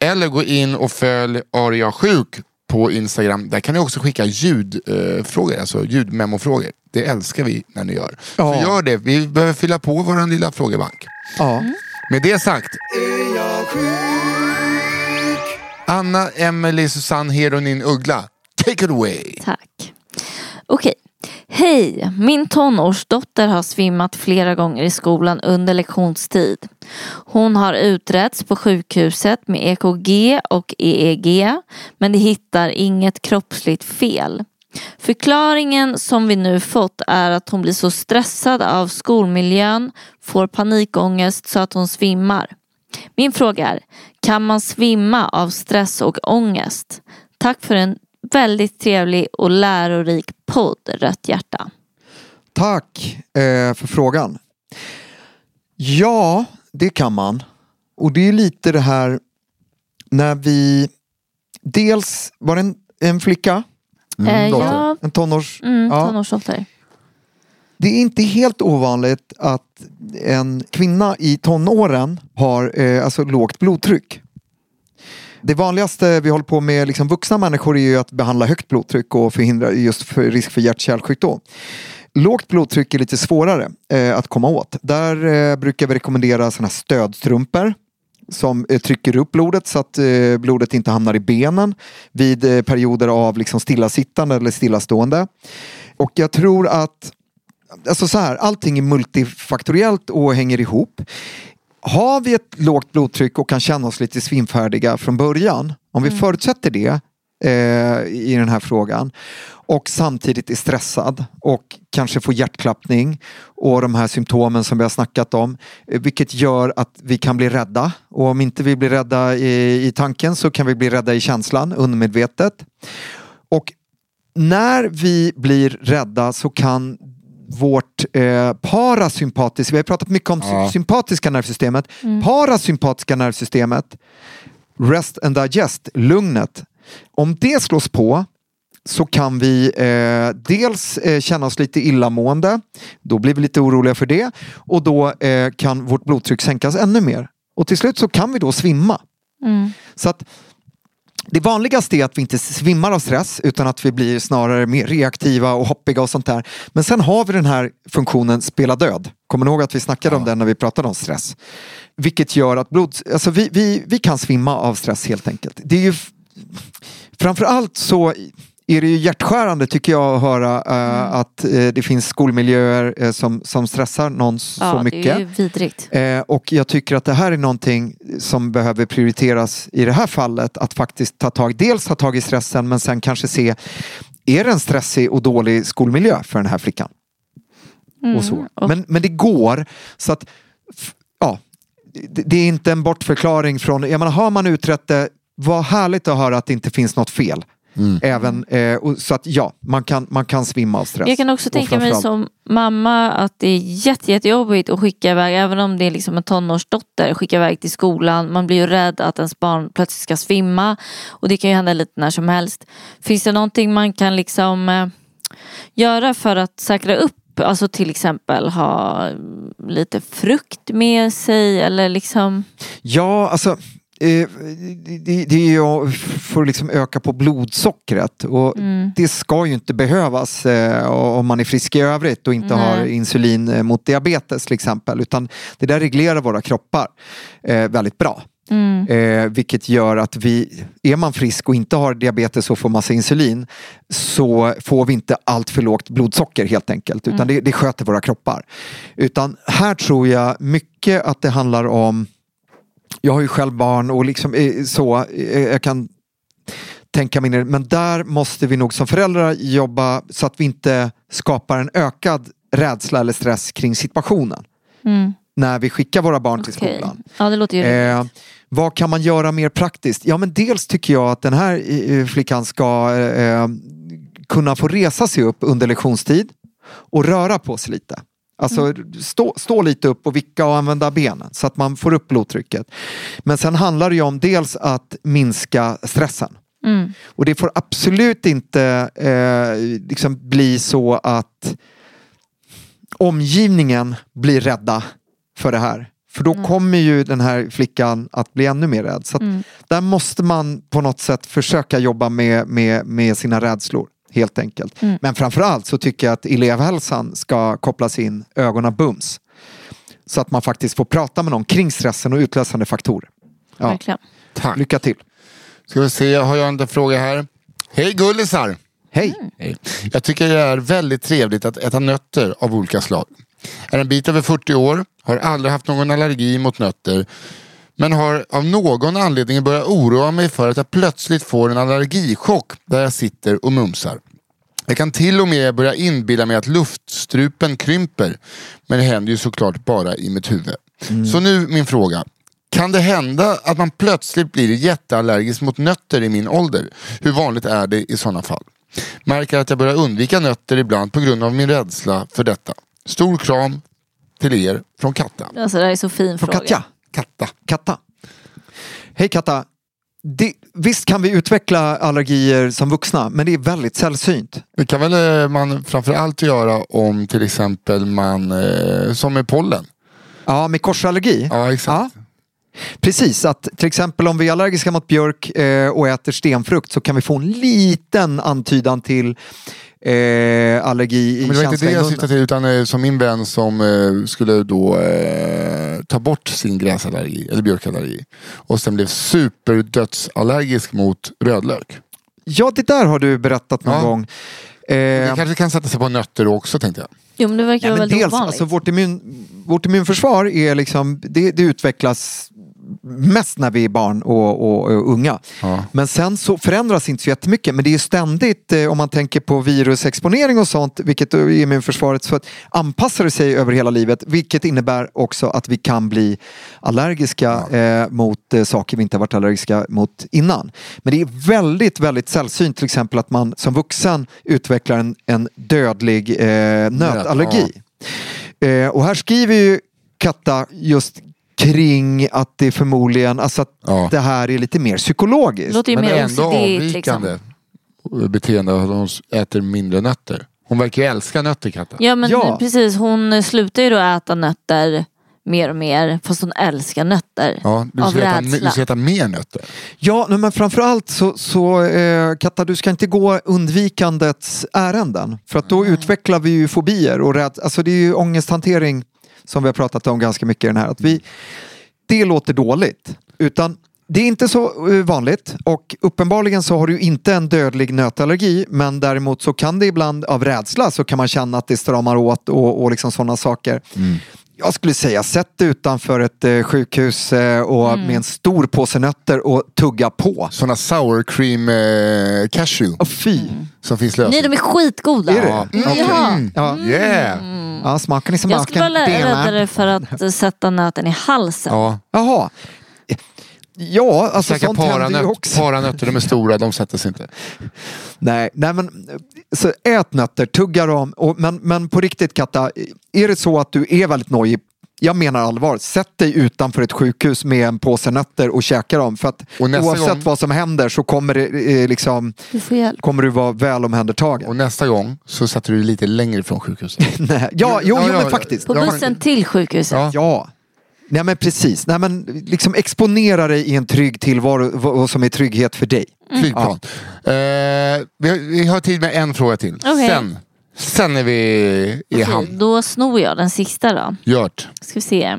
Eller gå in och följ ariasjuk på Instagram. Där kan ni också skicka ljudfrågor, eh, alltså ljudmemofrågor. Det älskar vi när ni gör. Ja. Så gör det. Vi behöver fylla på vår lilla frågebank. Ja. Med det sagt. Anna, Emily, Susanne, Heronin, Uggla. Take it away. Tack. Okej. Hej! Min tonårsdotter har svimmat flera gånger i skolan under lektionstid. Hon har utretts på sjukhuset med EKG och EEG men de hittar inget kroppsligt fel. Förklaringen som vi nu fått är att hon blir så stressad av skolmiljön, får panikångest så att hon svimmar. Min fråga är, kan man svimma av stress och ångest? Tack för en väldigt trevlig och lärorik podd, Rött hjärta. Tack eh, för frågan. Ja, det kan man. Och det är lite det här när vi... Dels var det en, en flicka, Eh, dotter, ja, en tonårs... mm, ja. tonårsdotter. Det är inte helt ovanligt att en kvinna i tonåren har eh, alltså lågt blodtryck. Det vanligaste vi håller på med liksom vuxna människor är ju att behandla högt blodtryck och förhindra just för risk för hjärt-kärlsjukdom. Lågt blodtryck är lite svårare eh, att komma åt. Där eh, brukar vi rekommendera såna här stödstrumpor som eh, trycker upp blodet så att eh, blodet inte hamnar i benen vid eh, perioder av liksom stillasittande eller stillastående. Och jag tror att alltså så här, allting är multifaktoriellt och hänger ihop. Har vi ett lågt blodtryck och kan känna oss lite svimfärdiga från början, om vi förutsätter det eh, i den här frågan och samtidigt är stressad och kanske får hjärtklappning och de här symptomen som vi har snackat om, eh, vilket gör att vi kan bli rädda. Och om inte vi blir rädda i, i tanken så kan vi bli rädda i känslan, undermedvetet. Och när vi blir rädda så kan vårt eh, parasympatiska, vi har pratat mycket om Ja. sy- sympatiska nervsystemet, parasympatiska nervsystemet, rest and digest, lugnet, om det slås på så kan vi eh, dels eh, känna oss lite illamående, då blir vi lite oroliga för det och då eh, kan vårt blodtryck sänkas ännu mer. Och till slut så kan vi då svimma. Mm. Så att det vanligaste är att vi inte svimmar av stress utan att vi blir snarare mer reaktiva och hoppiga och sånt där. Men sen har vi den här funktionen spela död. Kommer ni ihåg att vi snackade om den när vi pratade om stress? Vilket gör att blod, alltså vi, vi, vi kan svimma av stress helt enkelt. Det är ju framförallt så är det ju hjärtskärande tycker jag att höra eh, att eh, det finns skolmiljöer eh, som, som stressar någon Ja, så mycket. det är vidrigt. Eh, och jag tycker att det här är någonting som behöver prioriteras i det här fallet. Att faktiskt ta tag, dels ta tag i stressen men sen kanske se, är det en stressig och dålig skolmiljö för den här flickan? och så. Men, men det går. Så att, ja, det, det är inte en bortförklaring från, jag menar, har man utrett det, vad härligt att höra att det inte finns något fel. Även, eh, och, så att ja, man kan, man kan svimma av stress. Jag kan också tänka mig som mamma att det är jätte, jättejobbigt att skicka iväg, även om det är liksom en tonårsdotter, skicka iväg till skolan. Man blir ju rädd att ens barn plötsligt ska svimma och det kan ju hända lite när som helst. Finns det någonting man kan liksom eh, göra för att säkra upp? Alltså till exempel ha mm, lite frukt med sig eller liksom Ja, alltså eh, det, det är för att liksom öka på blodsockret och Mm. det ska ju inte behövas eh, om man är frisk i övrigt och inte Nej. har insulin eh, mot diabetes till exempel utan det där reglerar våra kroppar eh, väldigt bra. Mm. Eh, vilket gör att vi, är man frisk och inte har diabetes och får massa insulin så får vi inte allt för lågt blodsocker helt enkelt. Utan det, det sköter våra kroppar. Utan här tror jag mycket att det handlar om jag har ju själv barn och liksom eh, så, eh, jag kan tänka mig. Men där måste vi nog som föräldrar jobba så att vi inte skapar en ökad rädsla eller stress kring situationen. Mm. När vi skickar våra barn till Okej. skolan. Ja det låter ju Eh, vad kan man göra mer praktiskt? Ja men dels tycker jag att den här eh, flickan ska eh, kunna få resa sig upp under lektionstid och röra på sig lite. Alltså stå, stå lite upp och vicka och använda benen så att man får upp blodtrycket. Men sen handlar det ju om dels att minska stressen. Mm. Och det får absolut inte eh, liksom bli så att omgivningen blir rädda för det här. För då kommer ju den här flickan att bli ännu mer rädd. Så att där måste man på något sätt försöka jobba med, med, med sina rädslor. Helt enkelt. Men framförallt så tycker jag att elevhälsan ska kopplas in ögonen bums. Så att man faktiskt får prata med någon kring stressen och utlösande faktorer. Ja. verkligen. Tack. Lycka till. Ska vi se, har jag en fråga här. Hej gullisar! Hej! Hej. Jag tycker det är väldigt trevligt att äta nötter av olika slag. Är en bit över 40 år, har aldrig haft någon allergi mot nötter. Men har av någon anledning börjat oroa mig för att jag plötsligt får en allergichock där jag sitter och mumsar. Jag kan till och med börja inbilla mig att luftstrupen krymper. Men det händer ju såklart bara i mitt huvud. Så nu min fråga. Kan det hända att man plötsligt blir jätteallergisk mot nötter i min ålder? Hur vanligt är det i sådana fall? Märker att jag börjar undvika nötter ibland på grund av min rädsla för detta. Stor kram till er från Katta. Alltså det här är så fin Från fråga. Katja. Katta. Katta. Hej Katta. Det, visst kan vi utveckla allergier som vuxna, men det är väldigt sällsynt. Det kan väl eh, man framförallt göra om till exempel man, eh, som med pollen. Ja, med korsallergi. Ja, exakt. Precis, att till exempel om vi är allergiska mot björk eh, och äter stenfrukt så kan vi få en liten antydan till eh, allergi i Men det var inte det jag syftade till utan eh, som min vän som eh, skulle då eh, ta bort sin gräsallergi eller björkallergi och sen blev superdödsallergisk mot rödlök. Ja, det där har du berättat någon Ja. gång. Det Eh, kanske kan sätta sig på nötter också tänkte jag. Jo men det verkar vara men väldigt dels, ovanligt. alltså, vårt, immun, vårt immunförsvar är liksom, det, det utvecklas mest när vi är barn och, och, och unga. Ja. Men sen så förändras inte så jättemycket. Men det är ständigt, eh, om man tänker på virusexponering och sånt, vilket är immunförsvaret, så att anpassar det sig över hela livet. Vilket innebär också att vi kan bli allergiska eh, mot eh, saker vi inte har varit allergiska mot innan. Men det är väldigt, väldigt sällsynt till exempel att man som vuxen utvecklar en, en dödlig eh, nötallergi. Eh, och här skriver ju Katta just kring att det förmodligen, alltså att Ja. det här är lite mer psykologiskt. låter ju Men mer ändå OCD avvikande liksom. beteende att hon äter mindre nötter. Hon verkar ju älska nötter Katta. Ja men Ja. precis, hon slutar ju då äta nötter mer och mer fast hon älskar nötter. Ja, du, av ska äta, rädsla. du ska äta mer nötter. Ja, men framförallt så, så eh, Katta, du ska inte gå undvikandets ärenden. För att då utvecklar vi ju fobier och rädd, alltså det är ju ångesthantering som vi har pratat om ganska mycket i den här. Att vi, det låter dåligt. Utan Det är inte så eh, vanligt och uppenbarligen så har du inte en dödlig nötallergi men däremot så kan det ibland av rädsla så kan man känna att det stramar åt och, och liksom sådana saker. Jag skulle säga sätt dig utanför ett eh, sjukhus eh, och med en stor påse nötter och tugga på. Sådana sour cream eh, cashew Och fy! som finns lösa. Nej, de är skitgoda. Är det? Ja. Mm. Ja. Ja. Yeah! Ja, smaken är Jag smaken. skulle vara räddare för att eh, sätta nöten i halsen. Ja. Jaha. Ja, alltså Käka sånt händer ju också. paranötter, de är stora, de sätter sig inte. Nej, nej men så ät nötter, tugga dem. Och, men, men på riktigt Katta, är det så att du är väldigt nojig jag menar allvar, sätt dig utanför ett sjukhus med en påse nötter och käka dem. För att Och nästa oavsett gång- vad som händer så kommer, det, eh, liksom, Du kommer du vara väl omhändertagen. Och nästa gång så sätter du dig lite längre från sjukhuset. Nej, ja, jo, Ja, jo, ja, men faktiskt. På Ja, bussen till sjukhuset. Ja. Ja. Nej men precis, Nej, men, liksom exponera dig i en trygg tillvaro som är trygghet för dig. Flygplan. Eh, vi, har, vi har tid med en fråga till. Okej. Sen, sen är vi i hamn. Då snor jag den sista då. Gjort. Ska vi se.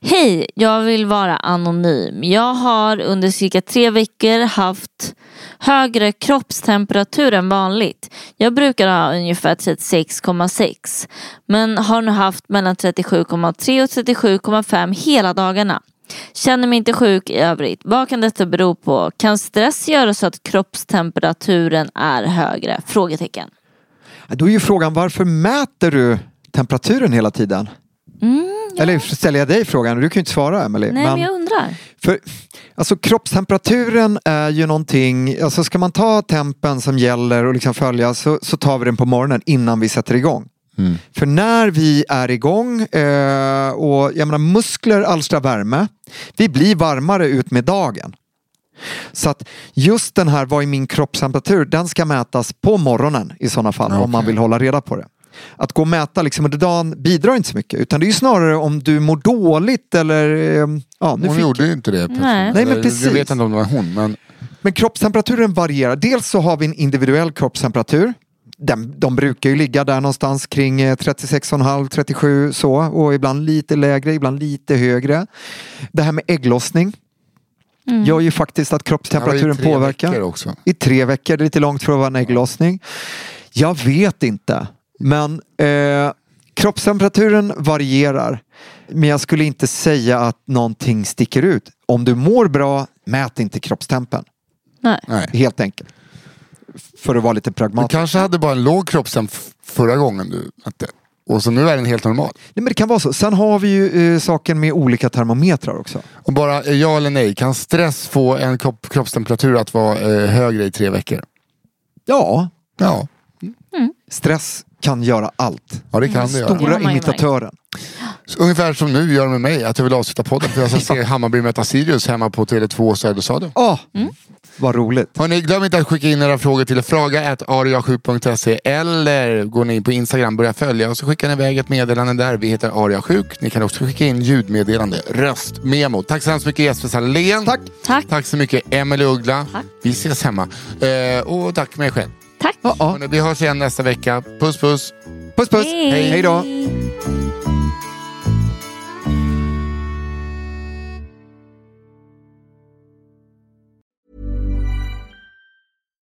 Hej, jag vill vara anonym. Jag har under cirka tre veckor haft högre kroppstemperatur än vanligt. Jag brukar ha ungefär 36,6 men har nu haft mellan 37,3 och 37,5 hela dagarna. Känner mig inte sjuk i övrigt. Vad kan detta bero på? Kan stress göra så att kroppstemperaturen är högre? Frågetecken. Då är ju frågan varför mäter du temperaturen hela tiden? Eller ställer jag dig frågan? Du kan ju inte svara Emelie. Mm, Nej men jag undrar. För, alltså kroppstemperaturen är ju någonting, alltså ska man ta tempen som gäller och liksom följa så, så tar vi den på morgonen innan vi sätter igång. För när vi är igång eh, och jag menar muskler alstrar värme, vi blir varmare ut med dagen. Så att just den här, vad är min kroppstemperatur, den ska mätas på morgonen i sådana fall om man vill hålla reda på det. Att gå och mäta liksom under dagen bidrar inte så mycket utan det är ju snarare om du mår dåligt eller eh, ja, nu Hon fick gjorde ju inte det. Nej. Nej, men precis. Jag vet inte om det var hon. Men Men kroppstemperaturen varierar. Dels så har vi en individuell kroppstemperatur. Den, de brukar ju ligga där någonstans kring eh, 36,5, 37 så och ibland lite lägre, ibland lite högre. Det här med ägglossning gör ju faktiskt att kroppstemperaturen tre påverkar. I tre veckor, det är lite långt för att vara en ägglossning. Jag vet inte, men eh, kroppstemperaturen varierar. Men jag skulle inte säga att någonting sticker ut. Om du mår bra, mät inte kroppstempen. Nej. Nej. Helt enkelt. För att vara lite Du pragmatisk. kanske hade bara en låg kroppstemp förra gången du mätte. Och så nu är den helt normal. Nej, men det kan vara så. Sen har vi ju eh, saken med olika termometrar också. Och bara eh, ja eller nej, kan stress få en kropp, kroppstemperatur att vara eh, högre i tre veckor? Ja, Ja, stress kan göra allt. ja det kan det göra. Det har Stora imitatören. Så Ungefär som nu gör med mig, att jag vill avsluta podden för jag ska se Hammarby möta Sirius hemma på Tele2 Söderstadion. Åh, vad roligt. Hörrni, glöm inte att skicka in era frågor till fraga.aria7.se eller går ni in på Instagram, börja följa och så skickar ni iväg ett meddelande där. Vi heter Ariasjuk. Ni kan också skicka in ljudmeddelande, röstmemo. Tack så hemskt mycket Jesper Salén. Tack. Tack. Tack så mycket Emelie Uggla. Tack. Vi ses hemma. Eh, och tack mig själv. Tack. Hörrni, vi hörs igen nästa vecka. Puss puss. Puss puss. Hej. Hej då.